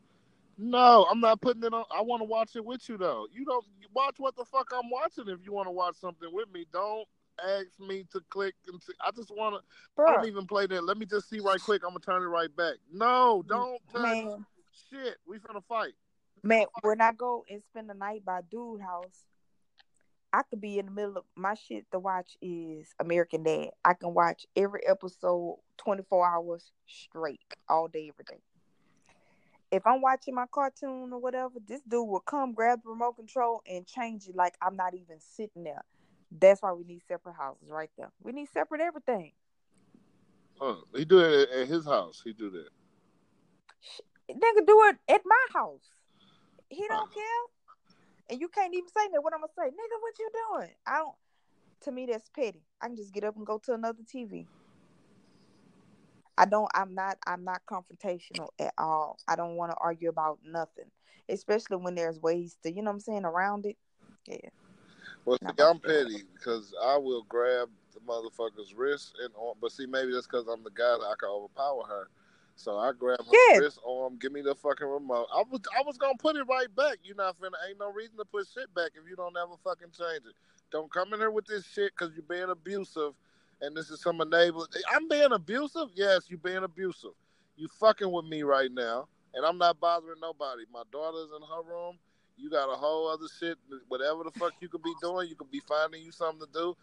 No, I'm not putting it on. I want to watch it with you though. You don't watch what the fuck I'm watching. If you want to watch something with me, don't ask me to click and see. I just want to. I don't even play that. Let me just see right quick. I'm gonna turn it right back. No, don't touch man, shit. We finna fight. man, when I go and spend the night by dude house, I could be in the middle of my shit to watch is American Dad. I can watch every episode 24 hours straight, all day, every day. If I'm watching my cartoon or whatever, this dude will come grab the remote control and change it like I'm not even sitting there. That's why we need separate houses right there. We need separate everything. Huh. He do it at- his house. He do that. Nigga, do it at my house. He don't oh. care, and you can't even say that. What I'm gonna say, nigga? What you doing? I don't. To me, that's petty. I can just get up and go to another TV. I don't. I'm not. I'm not confrontational at all. I don't want to argue about nothing, especially when there's ways to, you know, what I'm saying, around it. Yeah. Well, see, I'm petty because I will grab the motherfucker's wrist and. But see, maybe that's because I'm the guy that I can overpower her. So I grab her Yeah. wrist arm, give me the fucking remote. I was I was gonna put it right back. You not finna ain't no reason to put shit back if you don't ever fucking change it. Don't come in here with this shit because you're being abusive, and this is some enabler. I'm being abusive. Yes, you're being abusive. You fucking with me right now, and I'm not bothering nobody. My daughter's in her room. You got a whole other shit. Whatever the fuck you could be doing, you could be finding you something to do.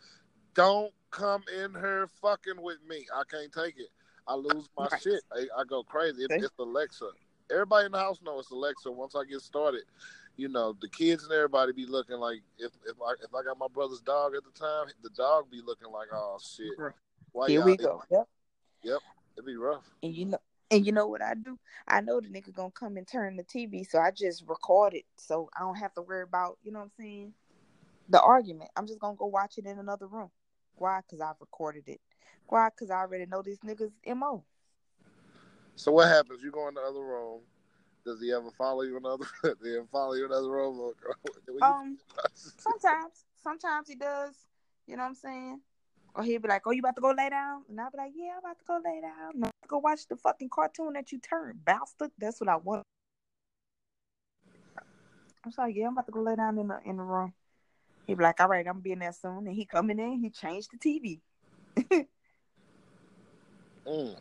Don't come in here fucking with me. I can't take it. I lose my Right. shit. I, I go crazy. It, Okay. it's Alexa. Everybody in the house knows it's Alexa. Once I get started, you know, the kids and everybody be looking like if if I if I got my brother's dog at the time, the dog be looking like oh shit. Why Here we go. Yep. Yep. It'd be rough. And you know, and you know what I do? I know the nigga gonna come and turn the TV, so I just record it, so I don't have to worry about, you know what I'm saying, the argument. I'm just gonna go watch it in another room. Why? Cause I've recorded it. Why? Cause I already know this nigga's mo. So what happens? You go in the other room. Does he ever follow you in another? Does he ever follow you in another room? Um, sometimes, sometimes he does. You know what I'm saying? Or he'll be like, "Oh, you about to go lay down?" And I'll be like, "Yeah, I'm about to go lay down. I'm about to go watch the fucking cartoon that you turned, bastard. That's what I want." I'm sorry, yeah, I'm about to go lay down in the in the room. He'd be like, "All right, I'm being there soon." And he coming in, he changed the TV. Mm.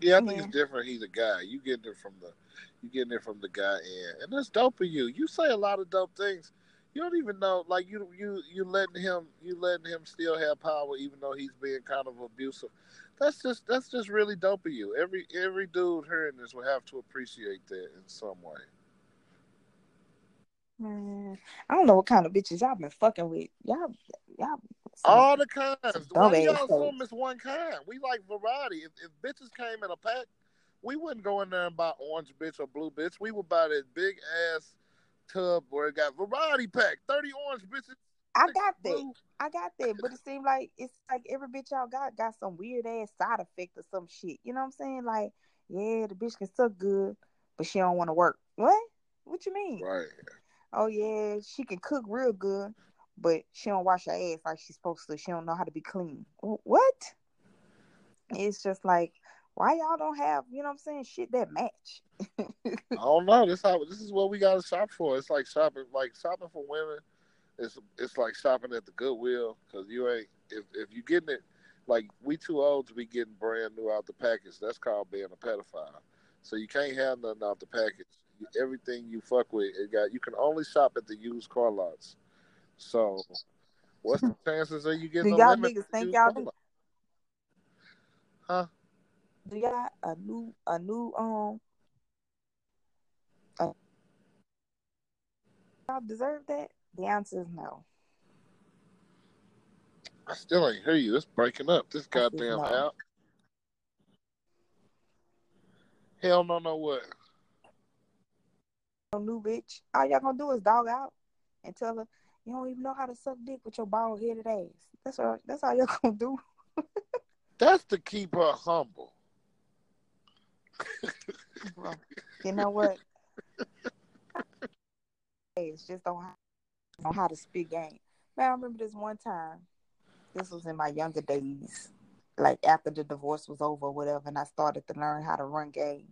Yeah, I think Yeah. it's different. He's a guy. You getting it from the, you getting it from the guy end, and that's dope of you. You say a lot of dope things. You don't even know, like you, you, you letting him, you letting him still have power, even though he's being kind of abusive. That's just, that's just really dope of you. Every, every dude hearing this will have to appreciate that in some way. Man, I don't know what kind of bitches y'all been fucking with. Y'all, y'all. All the kinds. Why do y'all assume it's one kind? We like variety. If, if bitches came in a pack, we wouldn't go in there and buy orange bitch or blue bitch. We would buy that big ass tub where it got variety pack, thirty orange bitches. I got that. blue. I got that, but it seemed like it's like every bitch y'all got got some weird ass side effect or some shit. You know what I'm saying? Like, yeah, the bitch can suck good, but she don't want to work. What? What you mean? Right. Oh yeah, she can cook real good, but she don't wash her ass like she's supposed to. She don't know how to be clean. What? It's just like, why y'all don't have, you know what I'm saying, shit that match? I don't know. This how this is what we got to shop for. It's like shopping, like shopping for women. It's it's like shopping at the Goodwill because you ain't if if you getting it like we too old to be getting brand new out the package. That's called being a pedophile. So you can't have nothing out the package. Everything you fuck with, it got. You can only shop at the used car lots. So, what's the chances of you getting Do y'all niggas think y'all do? Huh? Do y'all a new a new um uh, y'all deserve that? The answer is no. I still ain't hear you. It's breaking up. This goddamn no. app. Hell no, no what? No new bitch. All y'all gonna do is dog out and tell her you don't even know how to suck dick with your bald headed ass. That's all. That's all y'all gonna do. That's to keep her humble. You know what? It's just on how, on how to speak game. Man, I remember this one time. This was in my younger days, like after the divorce was over, or whatever, and I started to learn how to run game.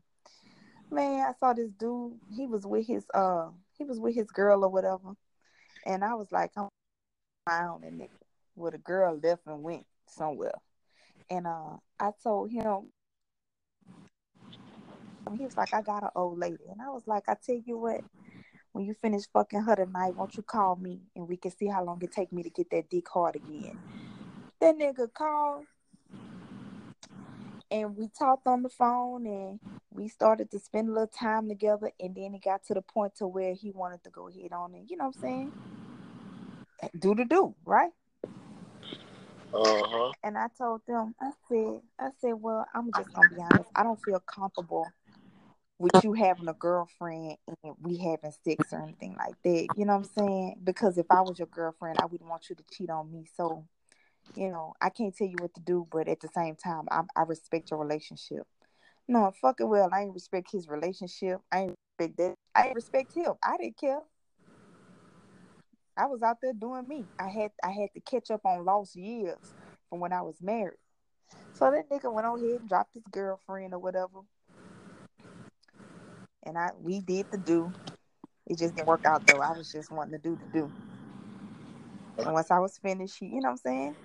Man, I saw this dude. He was with his uh, he was with his girl or whatever, and I was like, I'm a nigga. Well, the girl left and went somewhere, and uh, I told him he was like, I got an old lady. And I was like, I tell you what, when you finish fucking her tonight, won't you call me and we can see how long it take me to get that dick hard again. That nigga called and we talked on the phone and we started to spend a little time together and then it got to the point to where he wanted to go ahead on and you know what I'm saying? Do the do, right? Uh huh. And I told them, I said, I said, well, I'm just gonna be honest. I don't feel comfortable with you having a girlfriend and we having sex or anything like that. You know what I'm saying? Because if I was your girlfriend, I wouldn't want you to cheat on me. So, you know, I can't tell you what to do, but at the same time, I, I respect your relationship. No, fucking well, I ain't respect his relationship. I ain't respect that. I ain't respect him. I didn't care. I was out there doing me. I had I had to catch up on lost years. from when I was married. So that nigga went on ahead and dropped his girlfriend or whatever. And I we did the do. It just didn't work out though. I was just wanting to do the do. And once I was finished, you know what I'm saying?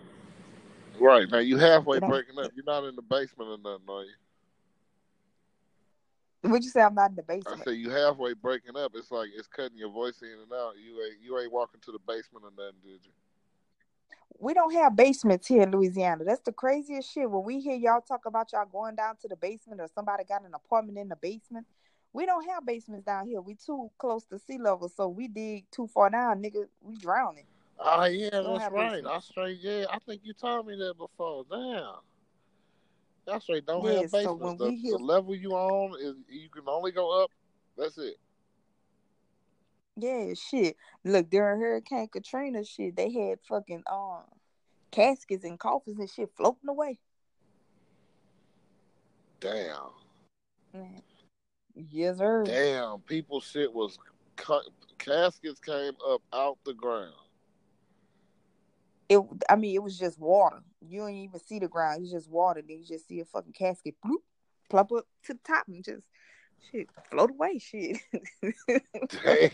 Right. Now you halfway breaking up. You're not in the basement or nothing, are you? Would you say I'm not in the basement? I say you halfway breaking up. It's like it's cutting your voice in and out. You ain't you ain't walking to the basement or nothing, did you? We don't have basements here in Louisiana. That's the craziest shit. When we hear y'all talk about y'all going down to the basement or somebody got an apartment in the basement, we don't have basements down here. We too close to sea level, so we dig too far down, nigga. We drowning. Oh yeah, that's right. I straight yeah. I think you told me that before. Damn. That's right. Don't have basements. So the, the level you on is you can only go up. That's it. Yeah, shit. Look, during Hurricane Katrina, shit, they had fucking um caskets and coffins and shit floating away. Damn. Man. Yes, sir. Damn, people shit was cut. Caskets came up out the ground. It. I mean, it was just water. You don't even see the ground. It's just water. Then you just see a fucking casket bloop, plop up to the top and just shit float away. Shit. Damn.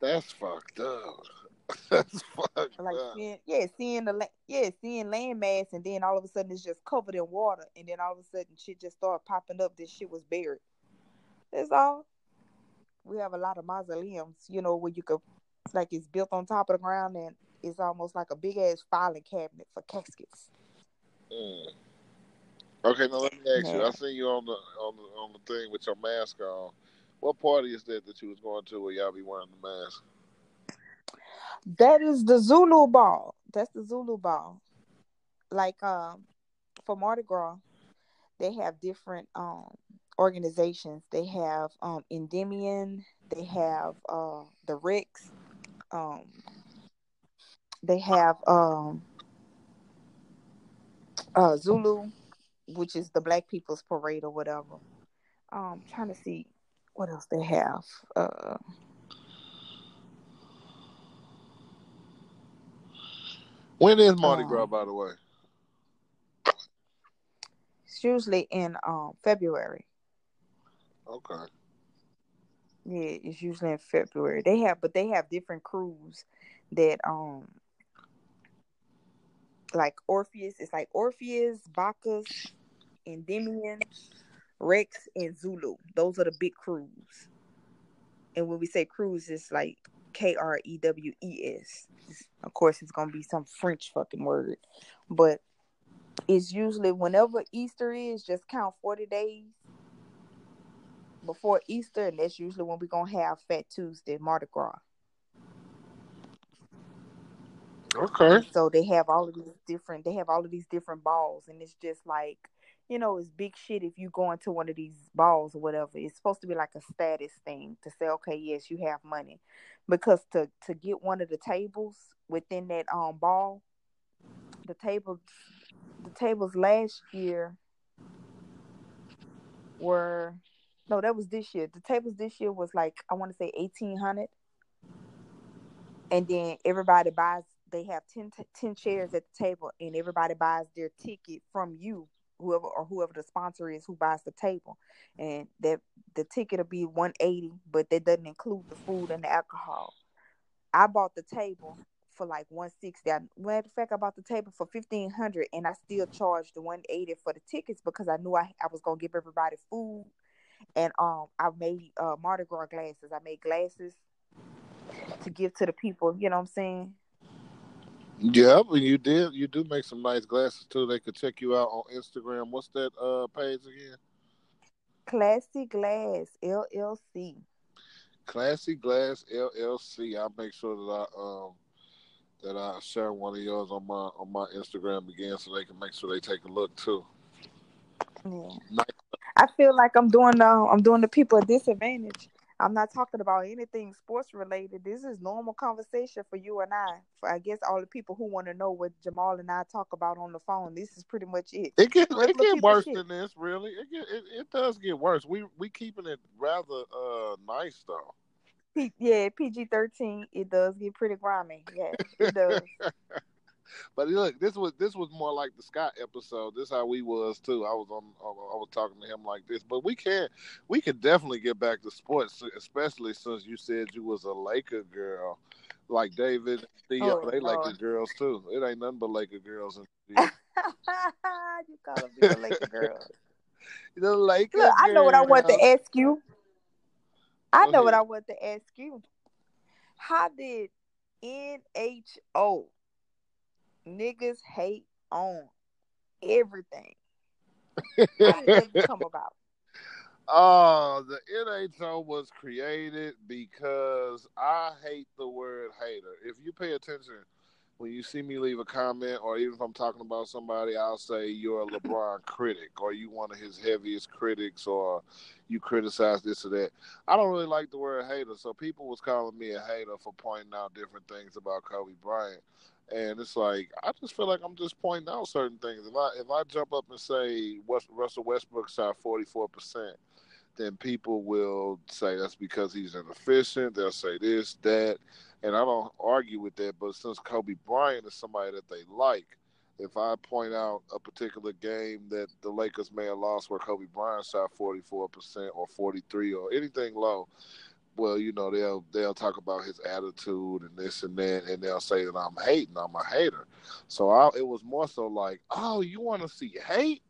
That's fucked up. That's fucked like up. Seeing, yeah, seeing the yeah, seeing landmass, and then all of a sudden it's just covered in water, and then all of a sudden shit just started popping up. This shit was buried. That's all. We have a lot of mausoleums, you know, where you could like it's built on top of the ground, and it's almost like a big ass filing cabinet for caskets. Mm. Okay, now let me ask yeah. you. I seen you on the on the on the thing with your mask on. What party is that that you was going to where y'all be wearing the mask? That is the Zulu ball. That's the Zulu ball. Like um for Mardi Gras, they have different um organizations. They have um Endymion, they have uh the Rex, um they have um uh Zulu, which is the Black People's Parade or whatever. Um trying to see what else they have. Uh When is Mardi um, Gras, by the way? It's usually in um February. Okay. Yeah, it's usually in February. They have, but they have different crews that um like Orpheus. It's like Orpheus, Bacchus, Endymion, Rex, and Zulu. Those are the big crews. And when we say crews, it's like K R E W E S. Of course, it's gonna be some French fucking word, but it's usually whenever Easter is, just count forty days before Easter, and that's usually when we're gonna have Fat Tuesday, Mardi Gras. Okay. So they have all of these different. They have all of these different balls, and it's just like you know, it's big shit if you go into one of these balls or whatever. It's supposed to be like a status thing to say, okay, yes, you have money, because to to get one of the tables within that um ball, the table, the tables last year were no, that was this year. The tables this year was like I want to say eighteen hundred, and then everybody buys. They have 10, 10 chairs at the table, and everybody buys their ticket from you whoever or whoever the sponsor is who buys the table. And that the ticket will be 180 but that doesn't include the food and the alcohol. I bought the table for like 160 I, matter of fact i bought the table for 1500 and i still charged the 180 for the tickets because i knew i, I was going to give everybody food. And um i made uh mardi gras glasses. I made glasses to give to the people you know what i'm saying yeah, but you did. You do make some nice glasses too. They could check you out on Instagram. What's that uh page again? Classy Glass LLC. Classy Glass LLC. I'll make sure that I um that I share one of yours on my on my Instagram again, so they can make sure they take a look too. Yeah. Nice. I feel like I'm doing uh, I'm doing the people a disadvantage I'm not talking about anything sports related. This is normal conversation for you and I. For I guess all the people who want to know what Jamal and I talk about on the phone. This is pretty much it. It gets it get worse shit. than this, really. It, get, it it does get worse. We we keeping it rather uh nice though. P- yeah, PG thirteen. It does get pretty grimy. Yeah, it does. but look, this was this was more like the Scott episode. This how we was too. I was on. I was talking to him like this. But we can we can definitely get back to sports, especially since you said you was a Laker girl, like David. Theo, Oh, they Lord. Laker girls too. It ain't nothing but Laker girls. In gotta be a Laker girl. the Laker. Look, I know what I want to ask you. I Go know what. I want to ask you. How did NHO niggas hate on everything? How did that come about? Oh, the NHO was created because I hate the word hater. If you pay attention, when you see me leave a comment, or even if I'm talking about somebody, I'll say you're a LeBron critic, or you one of his heaviest critics, or you criticize this or that. I don't really like the word hater, so people was calling me a hater for pointing out different things about Kobe Bryant. And it's like I just feel like I'm just pointing out certain things. If I if I jump up and say West, Russell Westbrook shot 44 percent, then people will say that's because he's inefficient. They'll say this, that, and I don't argue with that. But since Kobe Bryant is somebody that they like, if I point out a particular game that the Lakers may have lost where Kobe Bryant shot 44 percent or 43 or anything low, well, you know they'll they'll talk about his attitude and this and that, and they'll say that I'm hating. I'm a hater. So I, it was more so like, oh, you want to see hate?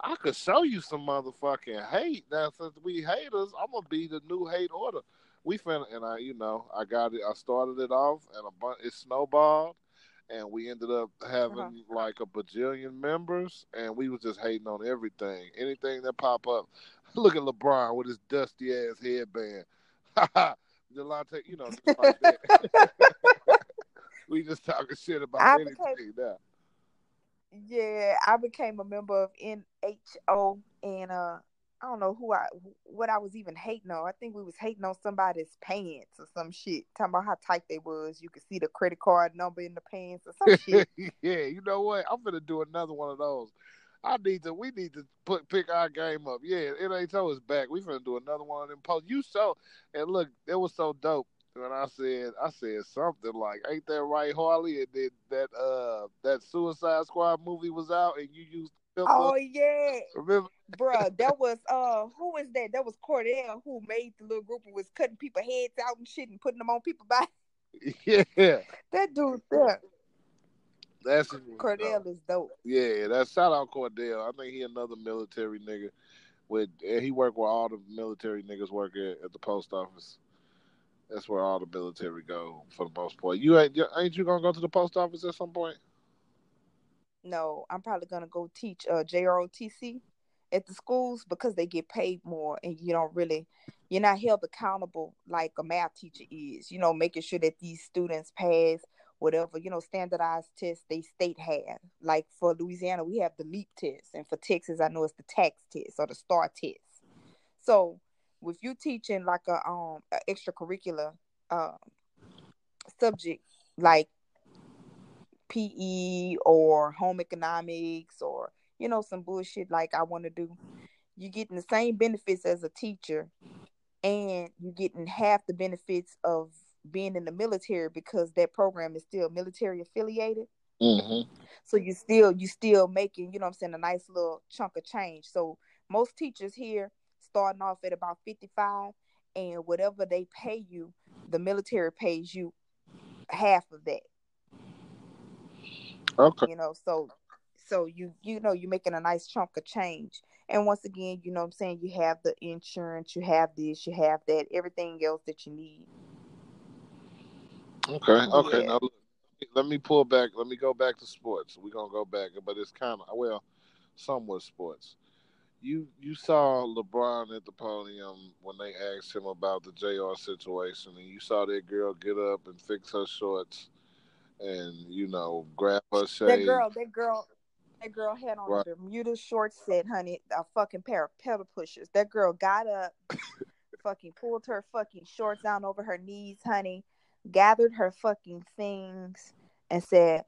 I could show you some motherfucking hate. Now, since we haters, I'm gonna be the new hate order. We finna, and I, you know, I got it. I started it off, and a bunch it snowballed, and we ended up having Uh-huh. like a bajillion members, and we was just hating on everything, anything that pop up. Look at LeBron with his dusty ass headband. Delonte, you know, like we just talking shit about I anything became- now. Yeah, I became a member of NHO, and uh, I don't know who I what I was even hating on. I think we was hating on somebody's pants or some shit, talking about how tight they was. You could see the credit card number in the pants or some shit. yeah, you know what? I'm gonna do another one of those. I need to. We need to put pick our game up. Yeah, NHO is back. We finna do another one of them posts. You so and look, it was so dope when I said I said something like, "Ain't that right, Harley?" And then that uh that Suicide Squad movie was out, and you used oh yeah, Remember? bruh, that was uh, who was that? That was Cordell who made the little group and was cutting people heads out and shit and putting them on people by. Yeah, That dude there, that's Cordell is dope. Yeah, that's shout out Cordell. I think he another military nigga. With and he work where all the military niggas work at, at the post office. That's where all the military go for the most part. You ain't ain't you gonna go to the post office at some point? No, I'm probably gonna go teach uh JROTC at the schools because they get paid more and you don't really you're not held accountable like a math teacher is, you know, making sure that these students pass whatever, you know, standardized tests they state have. Like for Louisiana, we have the LEAP test, and for Texas, I know it's the TAKS test or the STAAR test. So with you teaching like a um a extracurricular um subject like PE or home economics or you know some bullshit like I want to do. You're getting the same benefits as a teacher, and you're getting half the benefits of being in the military because that program is still military affiliated. Mm-hmm. So you still you still making you know what I'm saying a nice little chunk of change. So most teachers here starting off at about 55, and whatever they pay you, the military pays you half of that Okay. you know so so you you know you're making a nice chunk of change and once again you know what i'm saying you have the insurance you have this you have that everything else that you need Okay. Okay. Yeah. Now look, let me pull back. Let me go back to sports. We're gonna go back, but it's kind of well, somewhat sports. You you saw LeBron at the podium when they asked him about the J.R. situation, and you saw that girl get up and fix her shorts, and you know grab her shade. that girl that girl that girl had on Right. a bermuda short set honey a fucking pair of pedal pushers that girl got up fucking pulled her fucking shorts down over her knees honey gathered her fucking things and said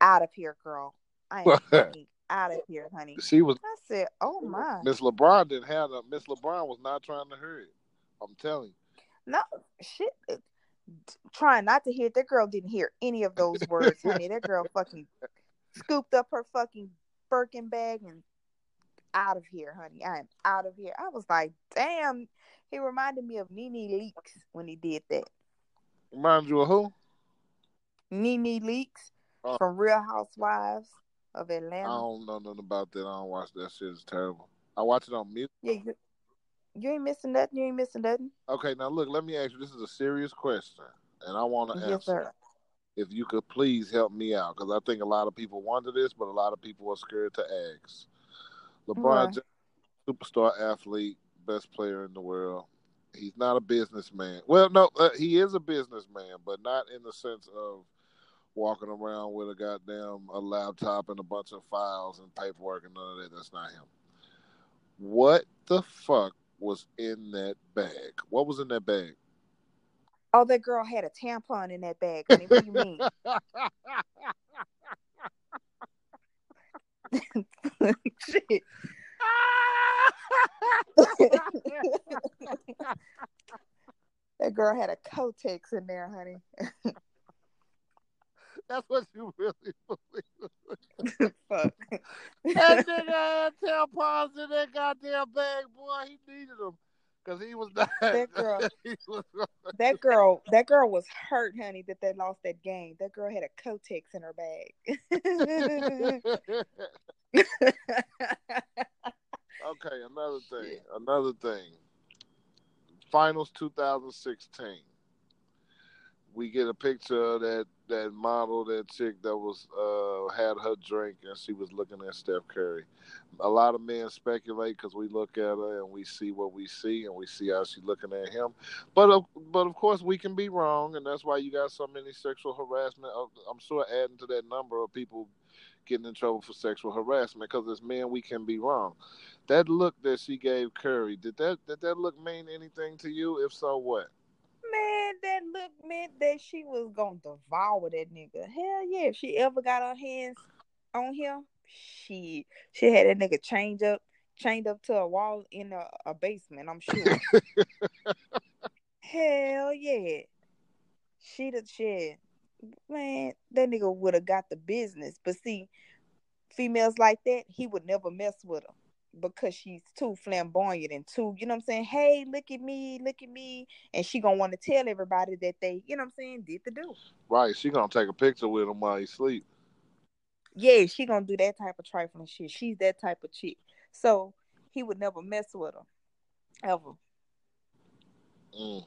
out of here girl i am out of here honey She was i said oh my Miss LeBron didn't have a Miss LeBron was not trying to hurt it. I'm telling you. No shit. trying not to hear. That girl didn't hear any of those words, honey. That girl fucking scooped up her fucking Birkin bag and out of here, honey. I am out of here. I was like, damn. He reminded me of Nene Leakes when he did that. Remind you of who? Nene Leakes Oh. from Real Housewives of Atlanta. I don't know nothing about that. I don't watch that shit. It's terrible. I watch it on mute. Yeah, you, you ain't missing nothing. You ain't missing nothing. Okay, now look, let me ask you. This is a serious question, and I want to Yes, answer. sir. If you could please help me out, because I think a lot of people wonder this, but a lot of people are scared to ask. LeBron Right. James, superstar athlete, best player in the world. He's not a businessman. Well, no, uh, he is a businessman, but not in the sense of walking around with a goddamn a laptop and a bunch of files and paperwork and none of that. That's not him. What the fuck was in that bag? What was in that bag? Oh, that girl had a tampon in that bag. Honey. What do you mean? Shit. that girl had a Kotex in there, honey. That's what you really believe. Fuck. That nigga had tampons in that goddamn bag, boy. He needed them because he was not. That girl. was, That girl, that girl was hurt, honey, that they lost that game. That girl had a Kotex in her bag. Okay, another thing. Another thing. Finals 2016. We get a picture of that that model, that chick that was uh had her drink and she was looking at Steph Curry. A lot of men speculate because we look at her and we see what we see and we see how she's looking at him. But of, but of course we can be wrong, and that's why you got so many sexual harassment. Uh, I'm sure adding to that number of people getting in trouble for sexual harassment because as men we can be wrong. That look that she gave Curry did that did that look mean anything to you? If so, what? Man, that look meant that she was gonna devour that nigga. Hell yeah, if she ever got her hands on him, she she had that nigga chained up, chained up to a wall in a, a basement. I'm sure. Hell yeah, she the shit. Man, that nigga would have got the business. But see, females like that, he would never mess with her because she's too flamboyant and too, you know what I'm saying? Hey, look at me, look at me. And she gonna want to tell everybody that they, you know what I'm saying, did the do. Right, she gonna take a picture with him while he sleep. Yeah, she gonna do that type of trifling shit. She's that type of chick. So he would never mess with her. Ever. Mm.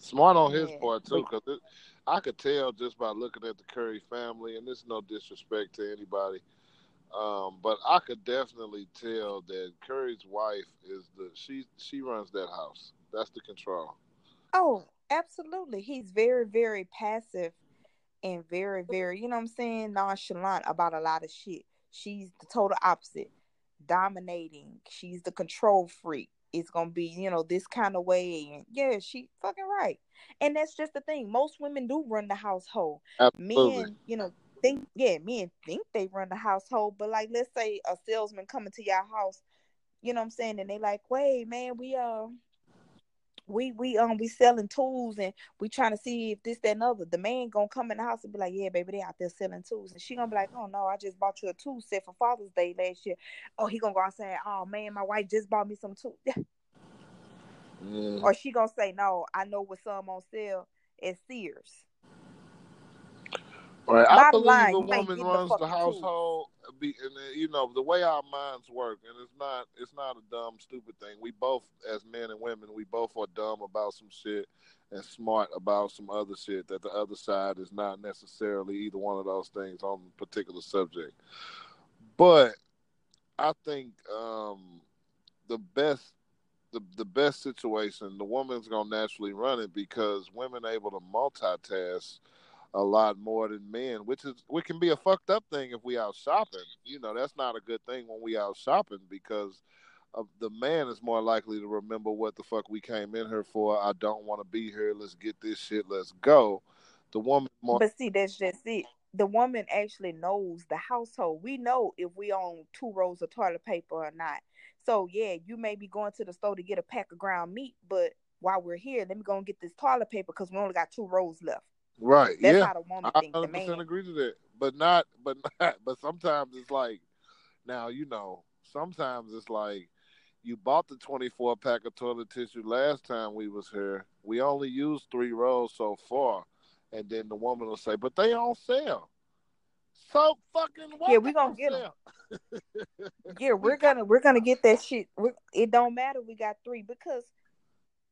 Smart on his Yeah. part too, because I could tell just by looking at the Curry family, and this is no disrespect to anybody, um, but I could definitely tell that Curry's wife is the she she runs that house. That's the control. Oh, absolutely. He's very, very passive and very, very, you know what I'm saying, nonchalant about a lot of shit. She's the total opposite. Dominating. She's the control freak. It's gonna be, you know, this kind of way. And yeah, she fucking right. And that's just the thing. Most women do run the household. Absolutely. Men, you know, think yeah, men think they run the household, but like let's say a salesman coming to your house, you know what I'm saying, and they like, wait, man, we uh we we um we selling tools and we trying to see if this that and other. The man gonna come in the house and be like, yeah, baby, they out there selling tools, and she gonna be like, oh no, I just bought you a tool set for Father's Day last year. Oh, he gonna go out saying, oh man, my wife just bought me some tools, Mhm. or she gonna say, no, I know what some on sale at Sears. Right. I believe line, a woman getting the runs the household. Be, and uh, you know the way our minds work, and it's not it's not a dumb, stupid thing. We both, as men and women, we both are dumb about some shit and smart about some other shit that the other side is not necessarily either one of those things on a particular subject. But I think um, the best the the best situation, the woman's gonna naturally run it because women able to multitask a lot more than men, which is which can be a fucked up thing if we out shopping. You know, that's not a good thing when we out shopping because of the man is more likely to remember what the fuck we came in here for. I don't want to be here. Let's get this shit. Let's go. The woman more But see, that's just it. The woman actually knows the household. We know if we own two rolls of toilet paper or not. So yeah, you may be going to the store to get a pack of ground meat, but while we're here, let me go and get this toilet paper because we only got two rolls left. Right. That's yeah. how the woman I thinks. The 100% man. agree to that. But not, but not, but sometimes it's like, now, you know, sometimes it's like, you bought the 24 pack of toilet tissue last time we was here. We only used three rolls so far. And then the woman will say, but they on sale. So fucking what? Yeah, we gonna get get 'em. sale? Yeah, we're gonna we're gonna get that shit. We're, it don't matter. We got three because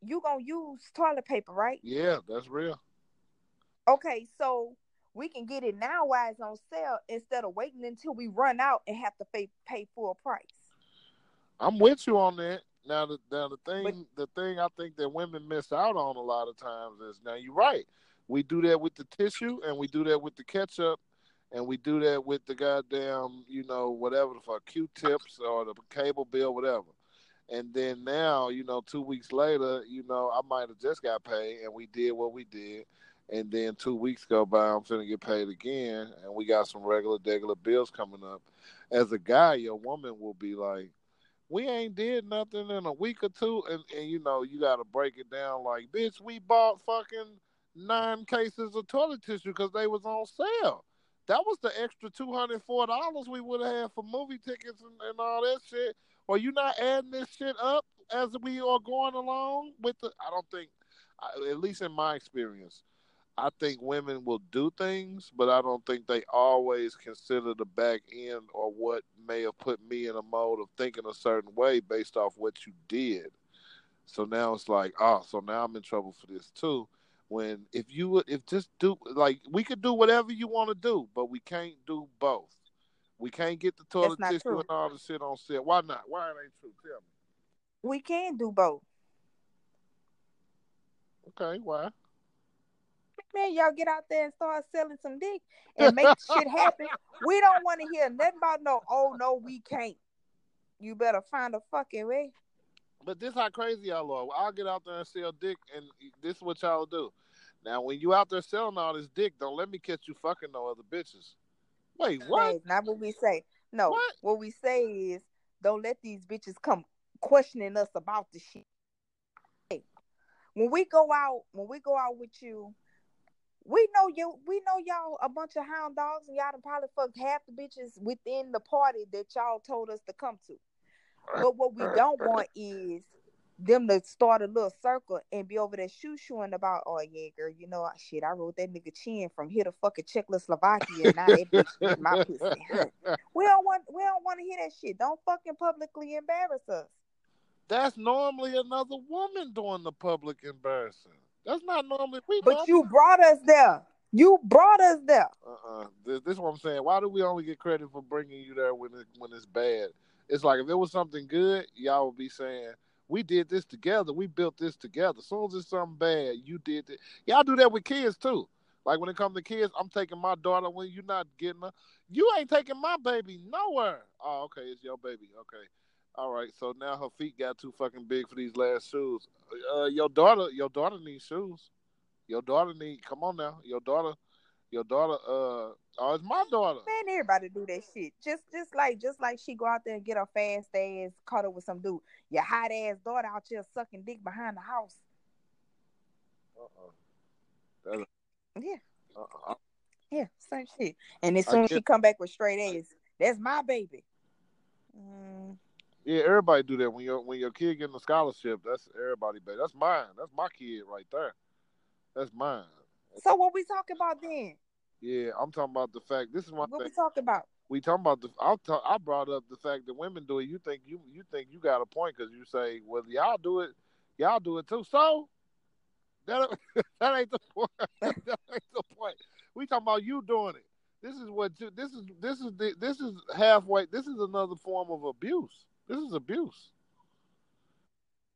you gonna use toilet paper, right? Yeah, that's real. Okay, so we can get it now while it's on sale instead of waiting until we run out and have to pay pay full price. I'm with you on that. Now the now the thing the thing I think that women miss out on a lot of times is now you're right. We do that with the tissue and we do that with the ketchup and we do that with the goddamn, you know, whatever for Q tips or the cable bill, whatever. And then now, you know, two weeks later, you know, I might have just got paid and we did what we did. And then two weeks go by, I'm finna get paid again, and we got some regular, regular bills coming up. As a guy, your woman will be like, we ain't did nothing in a week or two, and, and you know you got to break it down like, bitch, we bought fucking nine cases of toilet tissue because they was on sale. That was the extra two hundred four dollars we would have had for movie tickets and, and all that shit. Are you not adding this shit up as we are going along with the? I don't think, at least in my experience, I think women will do things, but I don't think they always consider the back end or what may have put me in a mode of thinking a certain way based off what you did. So now it's like, oh, so now I'm in trouble for this too. When if you would, if just do like we could do whatever you want to do, but we can't do both. We can't get the toilet tissue true. and all the shit on set. Why not? Why it ain't true? Tell me. We can do both. Okay, why? Man, y'all get out there and start selling some dick and make shit happen. We don't want to hear nothing about no. Oh no, we can't. You better find a fucking way. But this how crazy y'all are. I'll get out there and sell dick, and this is what y'all do. Now, when you out there selling all this dick, don't let me catch you fucking no other bitches. Wait, what? Not what we say. No, What? what we say is don't let these bitches come questioning us about the shit. Hey, when we go out, when we go out with you, we know you. We know y'all a bunch of hound dogs, and y'all done probably fucked half the bitches within the party that y'all told us to come to. But what we don't want is them to start a little circle and be over there shoo shooing about, oh yeah, girl, you know shit. I wrote that nigga chin from here to fucking Czechoslovakia, and now that bitch is my pussy. We don't want we don't want to hear that shit. Don't fucking publicly embarrass us. That's normally another woman doing the public embarrassing. That's not normally we. But you brought us there. You brought us there. uh-uh. this, this is what I'm saying. Why do we only get credit for bringing you there when it, when it's bad? It's like if it was something good, y'all would be saying we did this together. We built this together. As soon as it's something bad, you did it. Y'all do that with kids too. Like when it comes to kids, I'm taking my daughter when you're not getting her. You ain't taking my baby nowhere. Oh, okay, it's your baby. Okay. All right, so now her feet got too fucking big for these last shoes. Uh, your daughter, your daughter needs shoes. Your daughter need. Come on now, your daughter, your daughter. Uh, oh, it's my daughter. Man, everybody do that shit. Just just like just like she go out there and get her fast ass caught up with some dude. Your hot ass daughter out here sucking dick behind the house. Uh-uh. That, Yeah, uh-uh. yeah, same shit. And as soon as she come back with straight A's, that's my baby. Mm, Yeah, everybody do that when your when your kid getting a scholarship. That's everybody. That's mine. That's my kid right there. That's mine. so what we talking about then? Yeah, I'm talking about the fact. This is my What we talking about? We talking about the. I ta- I brought up the fact that women do it. You think you you think you got a point because you say, well, y'all do it, y'all do it too. So that that ain't the point. that ain't the point. We talking about you doing it. This is what you, this is. This is the this is halfway. This is another form of abuse. This is abuse.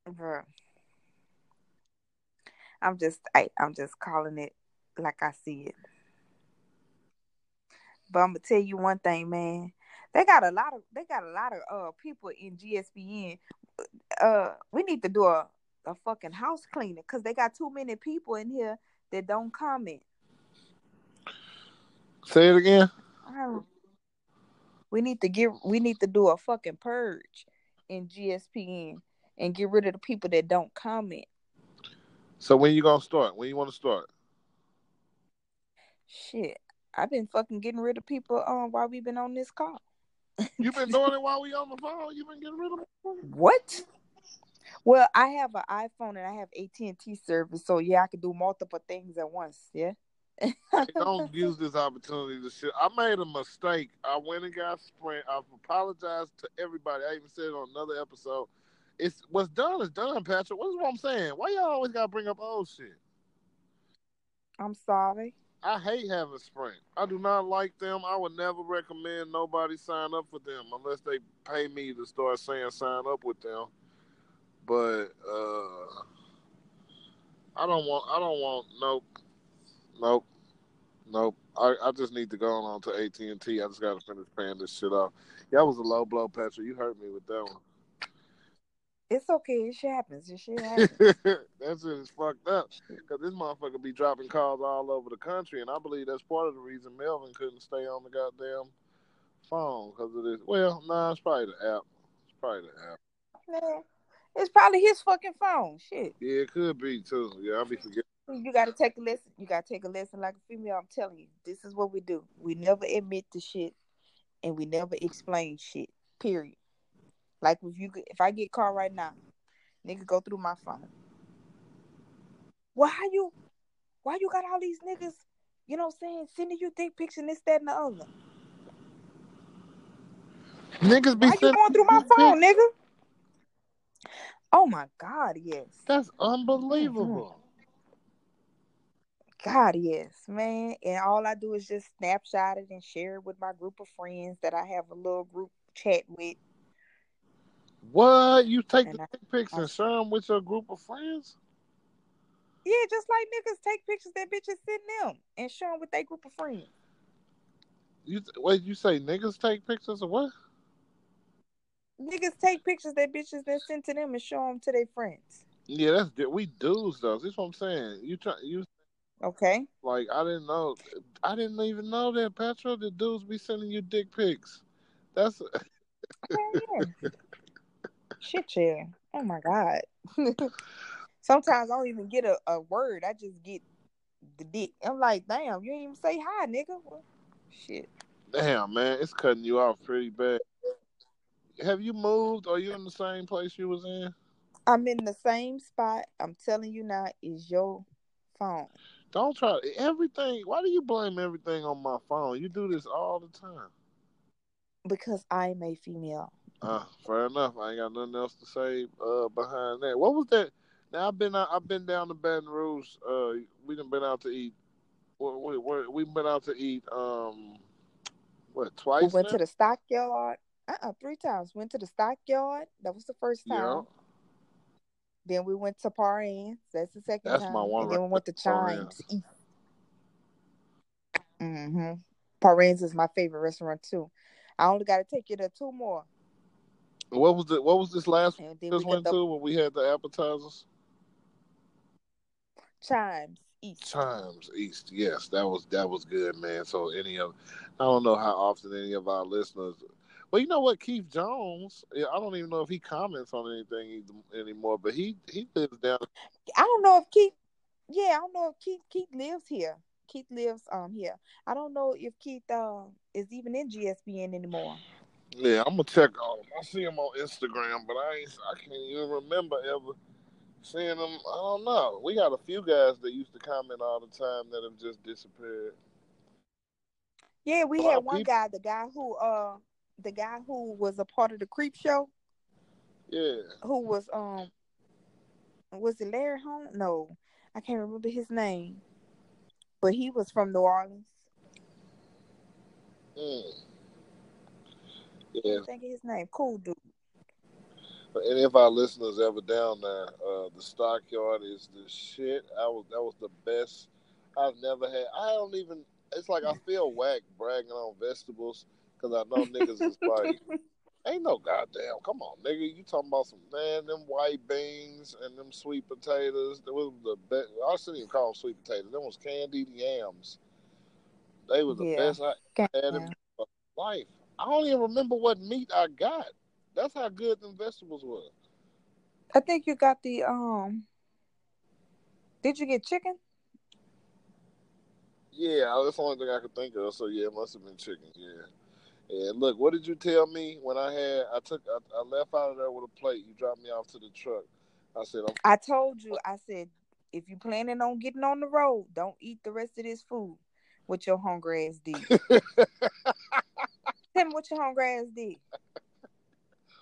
Bruh. I'm just I, I'm just calling it like I see it. But I'm gonna tell you one thing, man. They got a lot of they got a lot of uh people in GSPN. Uh we need to do a, a fucking house cleaning because they got too many people in here that don't comment. Say it again. We need to get we need to do a fucking purge in GSPN and get rid of the people that don't comment. So when you gonna start? When you want to start? Shit, I've been fucking getting rid of people um while we've been on this call. You've been doing it while we on the phone. You've been getting rid of them. What? Well, I have an iPhone and I have AT and T service, so yeah, I can do multiple things at once. Yeah. Don't use this opportunity to shit. I made a mistake. I went and got Sprint. I've apologized to everybody. I even said it on another episode. It's what's done is done, Patrick. What's what I'm saying? Why y'all always gotta bring up old shit? I'm sorry. I hate having Sprint. I do not like them. I would never recommend nobody sign up for them unless they pay me to start saying sign up with them. But uh I don't want I don't want nope. Nope. Nope. I, I just need to go on to AT and T. I just gotta finish paying this shit off. That was a low blow, Patrick. You hurt me with that one. It's okay. It shit happens. It shit happens. that shit is fucked up. Because this motherfucker be dropping calls all over the country, and I believe that's part of the reason Melvin couldn't stay on the goddamn phone because of this. Well, nah, it's probably the app. It's probably the app. Man, it's probably his fucking phone. Shit. Yeah, it could be too. Yeah, I'll be forgetting. You got to take a lesson. You got to take a lesson like a female. I'm telling you, this is what we do. We never admit to shit, and we never explain shit. Period. Like if you if I get caught right now, nigga go through my phone. Why you why you got all these niggas, you know what I'm saying, sending you dick pics and this, that, and the other? Niggas be Why you going through my phone, nigga? Oh my god, yes. That's unbelievable. God, yes, man. And all I do is just snapshot it and share it with my group of friends that I have a little group chat with. What? You take And the I- pics and share them with your group of friends? Yeah, just like niggas take pictures that bitches send them and show them with their group of friends. You wait, you say niggas take pictures of what? Niggas take pictures that bitches then send to them and show them to their friends. Yeah, that's we dudes though. That's what I'm saying. You try you Okay. like I didn't know. I didn't even know that Petra. The dudes be sending you dick pics. That's yeah. Shit, yeah. Oh my god. Sometimes I don't even get a, a word. I just get the dick. I'm like, damn, you didn't even say hi, nigga. Well, shit. damn man. It's cutting you off pretty bad. Have you moved? Are you in the same place you was in? I'm in the same spot. I'm telling you now, is your phone. Don't try everything. Why do you blame everything on my phone? You do this all the time. Because I'm a female. Uh, fair enough. I ain't got nothing else to say uh, behind that. What was that? Now I've been out, I've been down to Baton Rouge. Uh, we done been out to eat. We we we've been out to eat. Um, what twice? We went now? to the stockyard. Uh-uh, three times. Went to the stockyard. That was the first time. Yeah, Then we went to Parrain's. That's the second That's time. my one and then we went to. Chimes. Mm-hmm. Parrain's is my favorite restaurant too. I only got to take you to two more, what was the what was this last one and we then we just got went the to when we had the appetizers? Chimes East. Chimes East. Yes, that was that was good, man. So any of I don't know how often any of our listeners. Well, you know what, Keith Jones. I don't even know if he comments on anything anymore, but he he lives down. I don't know if Keith. Yeah, I don't know if Keith Keith lives here. Keith lives um here. I don't know if Keith uh, is even in GSPN anymore. Yeah, I'm gonna check on him. I see him on Instagram, but I ain't, I can't even remember ever seeing him. I don't know. We got a few guys that used to comment all the time that have just disappeared. Yeah, we had one people- guy, the guy who uh the guy who was a part of the creep show, Yeah, who was um was it Larry Holmes? No, I can't remember his name. But he was from New Orleans. mm. yeah. Think of his name. Cool dude. But any of our listeners ever down there, uh, the stockyard is the shit. I was that was the best I've never had. I don't even. It's like I feel whack bragging on vegetables because I know niggas is like, ain't no goddamn. Come on, nigga. You talking about some man? Them white beans and them sweet potatoes. That was the best. I shouldn't even call them sweet potatoes. Them was candied yams. They was the Yeah. best I had in my life. I don't even remember what meat I got. That's how good them vegetables were. I think you got the um Did you get chicken? Yeah, that's the only thing I could think of. So yeah, it must have been chicken. Yeah. And look, what did you tell me when I had? I took, I, I left out of there with a plate. You dropped me off to the truck. I said, I'm, I told you. I said, if you planning on getting on the road, don't eat the rest of this food. What your hungry ass did. Tell me what your hungry ass did.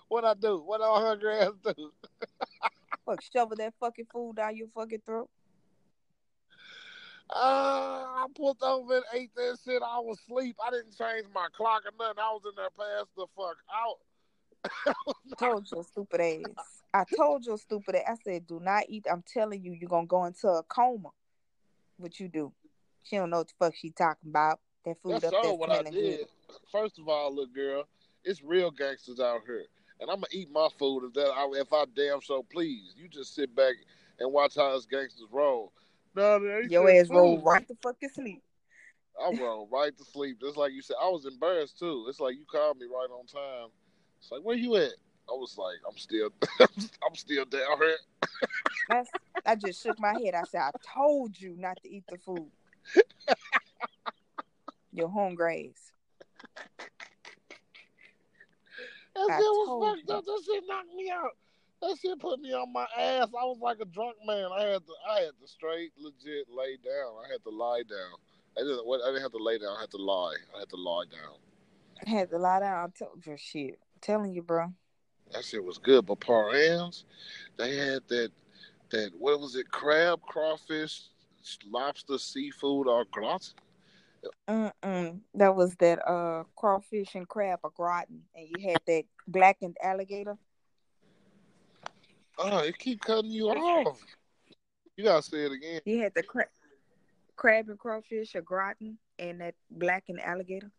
what I do? What our hungry ass do? Fuck, shovel that fucking food down your fucking throat. Uh, I pulled over and ate that shit. I was asleep. I didn't change my clock or nothing. I was in there past the fuck out. I told your stupid ass. I told your stupid ass. I said, do not eat. I'm telling you, you're gonna go into a coma. What you do? She don't know what the fuck she talking about. That food That's up there what I did. good. First of all, look, girl, it's real gangsters out here, and I'm gonna eat my food if that I, if I damn so please. You just sit back and watch how us gangsters roll. No, they Your ass roll food. right the fucking sleep. I roll right to sleep. Just like you said, I was embarrassed too. It's like you called me right on time. It's like, where you at? I was like, I'm still, I'm still down here. I just shook my head. I said, I told you not to eat the food. Your hungry ass. That shit was fucked up. That shit knocked me out. That shit put me on my ass. I was like a drunk man. I had to, I had to straight, legit lay down. I had to lie down. I didn't, I didn't have to lay down. I had to lie. I had to lie down. I had to lie down. I told you shit. I'm telling you, bro. That shit was good. But Parrain's, they had that, that what was it? Crab, crawfish, lobster, seafood, au gratin. Mm-mm. That was that uh crawfish and crab au gratin, and you had that blackened alligator. Oh, it keep cutting you off. You gotta say it again. You had the cra- crab and crawfish au gratin, and that blackened alligator.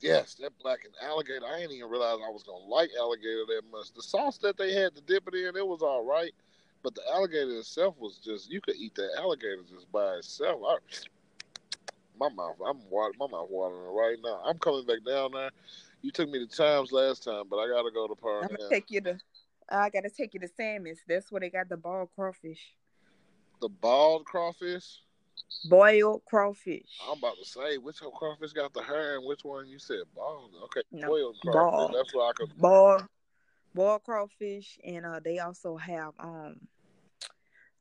Yes, that blackened alligator. I didn't even realize I was gonna like alligator that much. The sauce that they had to dip it in, it was all right. But the alligator itself was just you could eat that alligator just by itself. I, my mouth, I'm water, my mouth watering right now. I'm coming back down there. You took me to Chimes last time, but I gotta go to Park. I'm gonna take you to. I gotta take you to Sammy's. That's where they got the bald crawfish, The bald crawfish. boiled crawfish. I'm about to say which crawfish got the hair and which one you said bald. Okay, No, boiled crawfish. bald. That's what I could. boiled boiled crawfish, and uh, they also have um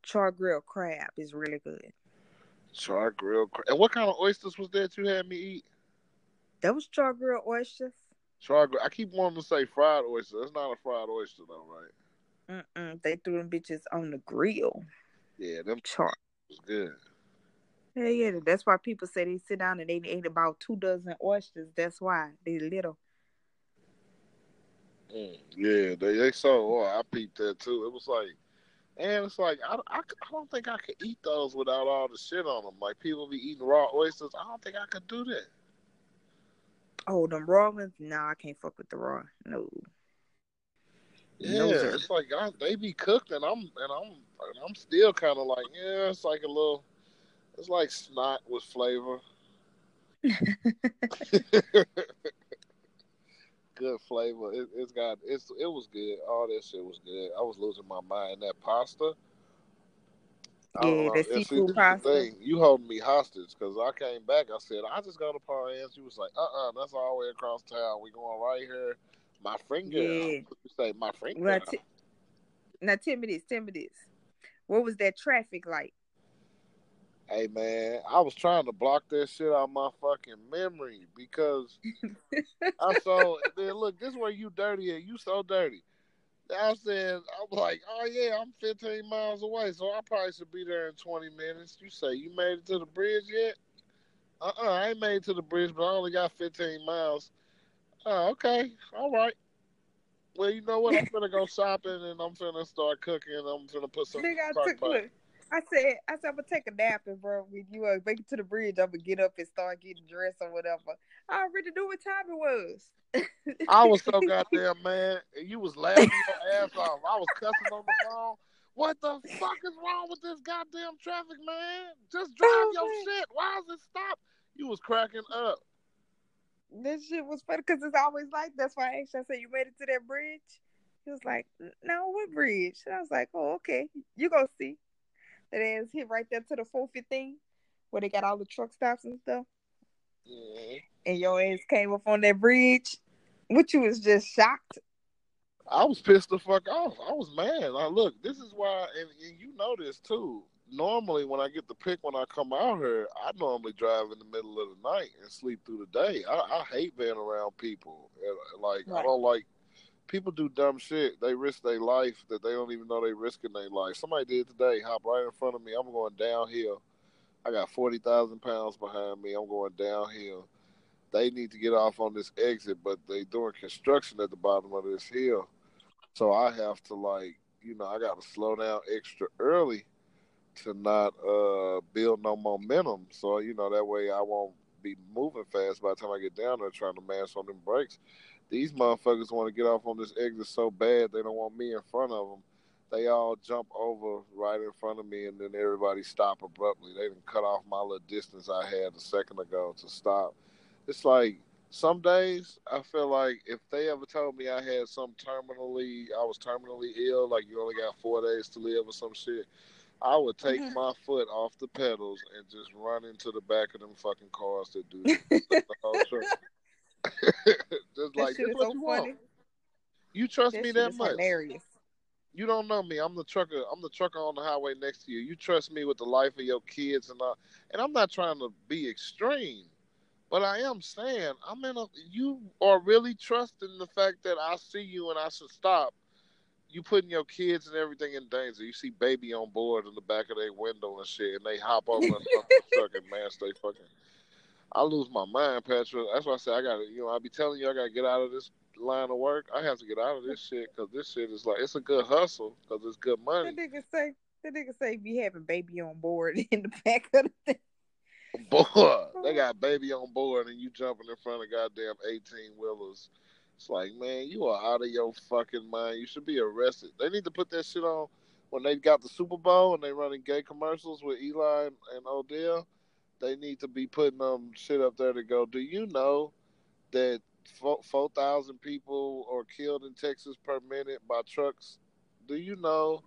char grilled crab. is really good. Char grilled. Cra- and what kind of oysters was that you had me eat? That was char grilled oysters. Char. I keep wanting to say fried oyster. That's not a fried oyster though, right? Mm-mm. They threw them bitches on the grill. Yeah, them Char. was good. Yeah, yeah. That's why people say they sit down and they ate about two dozen oysters. That's why they little. Mm, yeah, they they so. Oh, I peeped that too. It was like, and it's like I, I, I don't think I could eat those without all the shit on them. Like people be eating raw oysters. I don't think I could do that. Oh, them raw ones? Nah, I can't fuck with the raw. No. Yeah, No, it's like I, they be cooked, and I'm and I'm and I'm still kind of like, yeah, it's like a little, it's like snot with flavor. good flavor. It, it's got it's it was good. All that shit was good. I was losing my mind. In that pasta. Yeah, the And seafood pasta. thing. You holding me hostage because I came back. I said I just go to Parrain's. You was like, uh, uh that's all the way across town. We going right here. My friend girl. Yeah. You say my friend Well, t- now this, tell me this. What was that traffic like? Hey man, I was trying to block that shit out my fucking memory because I saw. Then look, this where you dirty at. You so dirty. I said, I'm like, oh yeah, I'm 15 miles away, so I probably should be there in 20 minutes. You say you made it to the bridge yet? Uh uh I ain't made it to the bridge, but I only got 15 miles. Oh, okay, all right. Well, you know what? I'm gonna go shopping and I'm gonna start cooking. I'm gonna put some. Nigga, I took look. I said, I said, I'm gonna take a nap and bro, when you uh, make it to the bridge, I'm gonna get up and start getting dressed or whatever. I already knew what time it was. I was so goddamn mad. and You was laughing your ass off. I was cussing on the phone. What the fuck is wrong with this goddamn traffic, man? Just drive Oh, your man. shit. Why is it stop? You was cracking up. This shit was funny because it's always like that's why I asked. you, I said, "You made it to that bridge?" He was like, "No, what bridge?" And I was like, "Oh, okay. You go see." That ass hit right there to the 415 where they got all the truck stops and stuff. Yeah. And your ass came up on that bridge, which you was just shocked. I was pissed the fuck off. I was mad. Like, look, this is why, and, and you know this too. Normally, when I get the pick when I come out here, I normally drive in the middle of the night and sleep through the day. I, I hate being around people. Like, I don't like people do dumb shit. They risk their life that they don't even know they risking their life. Somebody did today. Hop right in front of me. I'm going downhill. I got forty thousand pounds behind me. I'm going downhill. They need to get off on this exit, but they doing construction at the bottom of this hill. So I have to like, you know, I got to slow down extra early to not uh build no momentum. So you know that way I won't be moving fast by the time I get down there trying to mash on them brakes. These motherfuckers want to get off on this exit so bad they don't want me in front of them. They all jump over right in front of me, and then everybody stop abruptly. They didn't cut off my little distance I had a second ago to stop. It's like some days I feel like if they ever told me I had some terminally, I was terminally ill, like you only got four days to live or some shit, I would take Mhm. my foot off the pedals and just run into the back of them fucking cars that do the whole truck. just like this is what so you funny. want. You trust That me that much? hilarious. You don't know me. I'm the trucker. I'm the trucker on the highway next to you. You trust me with the life of your kids and all. And I'm not trying to be extreme, but I am saying I'm in a. You are really trusting the fact that I see you and I should stop. You putting your kids and everything in danger. You see baby on board in the back of their window and shit, and they hop over and stop the truck and man, stay fucking. I lose my mind, Patrick. That's why I say I got to. You know, I be telling you I got to get out of this line of work. I have to get out of this shit because this shit is like it's a good hustle because it's good money. That nigga say that nigga say be having baby on board in the back of the thing. Boy, they got baby on board and you jumping in front of goddamn eighteen wheelers. It's like, man, you are out of your fucking mind. You should be arrested. They need to put that shit on when they got the Super Bowl and they running gay commercials with Eli and Odell. They need to be putting them shit up there to go. Do you know that four thousand people are killed in Texas per minute by trucks? Do you know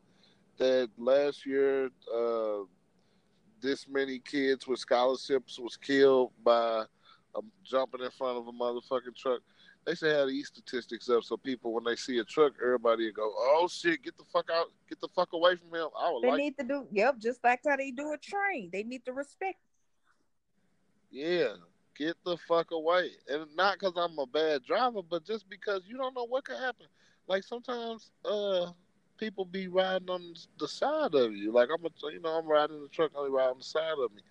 that last year uh, this many kids with scholarships was killed by um, jumping in front of a motherfucking truck? They say how these statistics up so people when they see a truck, everybody go, "Oh shit, get the fuck out, get the fuck away from him." I would They like, need to do yep, just like how they do a train. They need to respect. Yeah, get the fuck away, and not because I'm a bad driver, but just because you don't know what could happen. Like sometimes, uh, people be riding on the side of you. Like I'm, a, you know, I'm riding the truck, only ride on the side of me.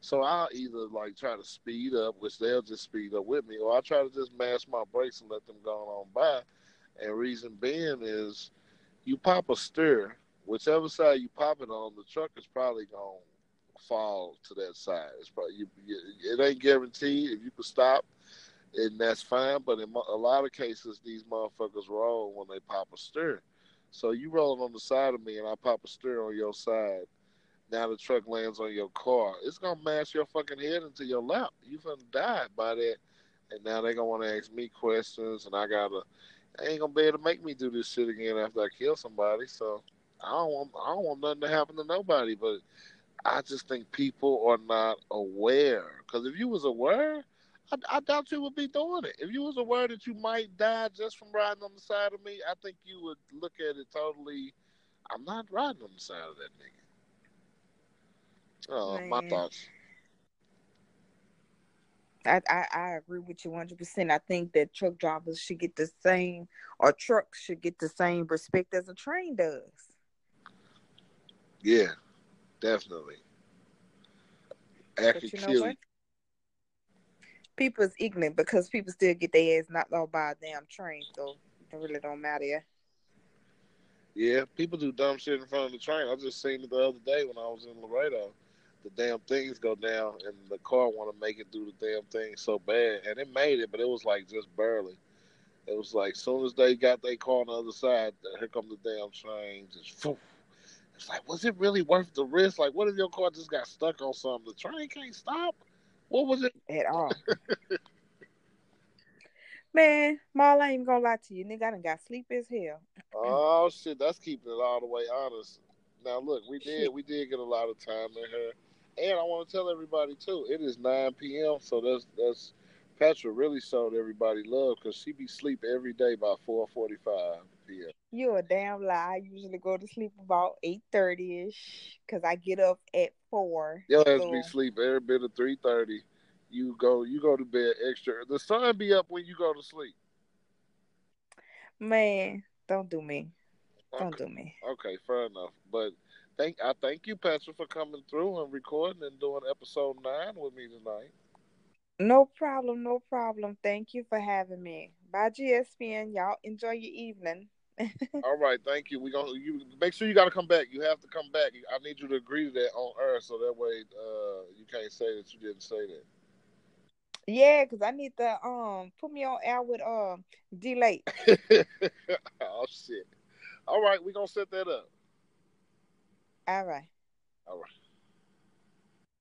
So I'll either like try to speed up, which they'll just speed up with me, or I try to just mash my brakes and let them go on by. And reason being is, you pop a steer, whichever side you pop it on, the truck is probably gonna fall to that side. It's probably you, you, it ain't guaranteed. If you can stop, and that's fine. But in a lot of cases, these motherfuckers roll when they pop a steer. So you rolling on the side of me, and I pop a steer on your side. Now the truck lands on your car. It's gonna mash your fucking head into your lap. You gonna die by that. And now they gonna want to ask me questions, and I gotta. They ain't gonna be able to make me do this shit again after I kill somebody. So I don't want. I don't want nothing to happen to nobody. But I just think people are not aware. Because if you was aware, I, I doubt you would be doing it. If you was aware that you might die just from riding on the side of me, I think you would look at it totally. I'm not riding on the side of that nigga. Oh, my thoughts. I, I, I agree with you 100%. I think that truck drivers should get the same, or trucks should get the same respect as a train does. Yeah, definitely. But Acting you know what? People is ignorant because people still get their ass knocked off by a damn train, so it really don't matter. Yeah. Yeah, people do dumb shit in front of the train. I just seen it the other day when I was in Laredo. The damn things go down, and the car want to make it through the damn thing so bad, and it made it, but it was like just barely. It was like soon as they got their car on the other side, here come the damn train. Just. It's like, was it really worth the risk? Like, what if your car just got stuck on something? The train can't stop. What was it? At all. Man, Marl, I ain't even gonna lie to you. Nigga, I done got sleep as hell. Oh shit, that's keeping it all the way honest. Now look, we did we did get a lot of time in her, and I want to tell everybody too. It is 9 p.m. So that's that's Petra really showed everybody love because she be sleep every day by 4:45 p.m. You a damn lie. I usually go to sleep about eight thirty ish because I get up at four. Your ass So- be sleep every bit of 3:30. You go you go to bed extra. The sun be up when you go to sleep. Man, don't do me. Don't do me. Okay, fair enough. But thank I thank you, Petra, for coming through and recording and doing episode nine with me tonight. No problem, no problem. Thank you for having me. Bye, GSPN. Y'all enjoy your evening. All right, thank you. We gonna you make sure you got to come back. You have to come back. I need you to agree to that on air, so that way uh, you can't say that you didn't say that. Yeah, because I need to um put me on air with um delay. oh shit! All right, we gonna set that up. All right. All right.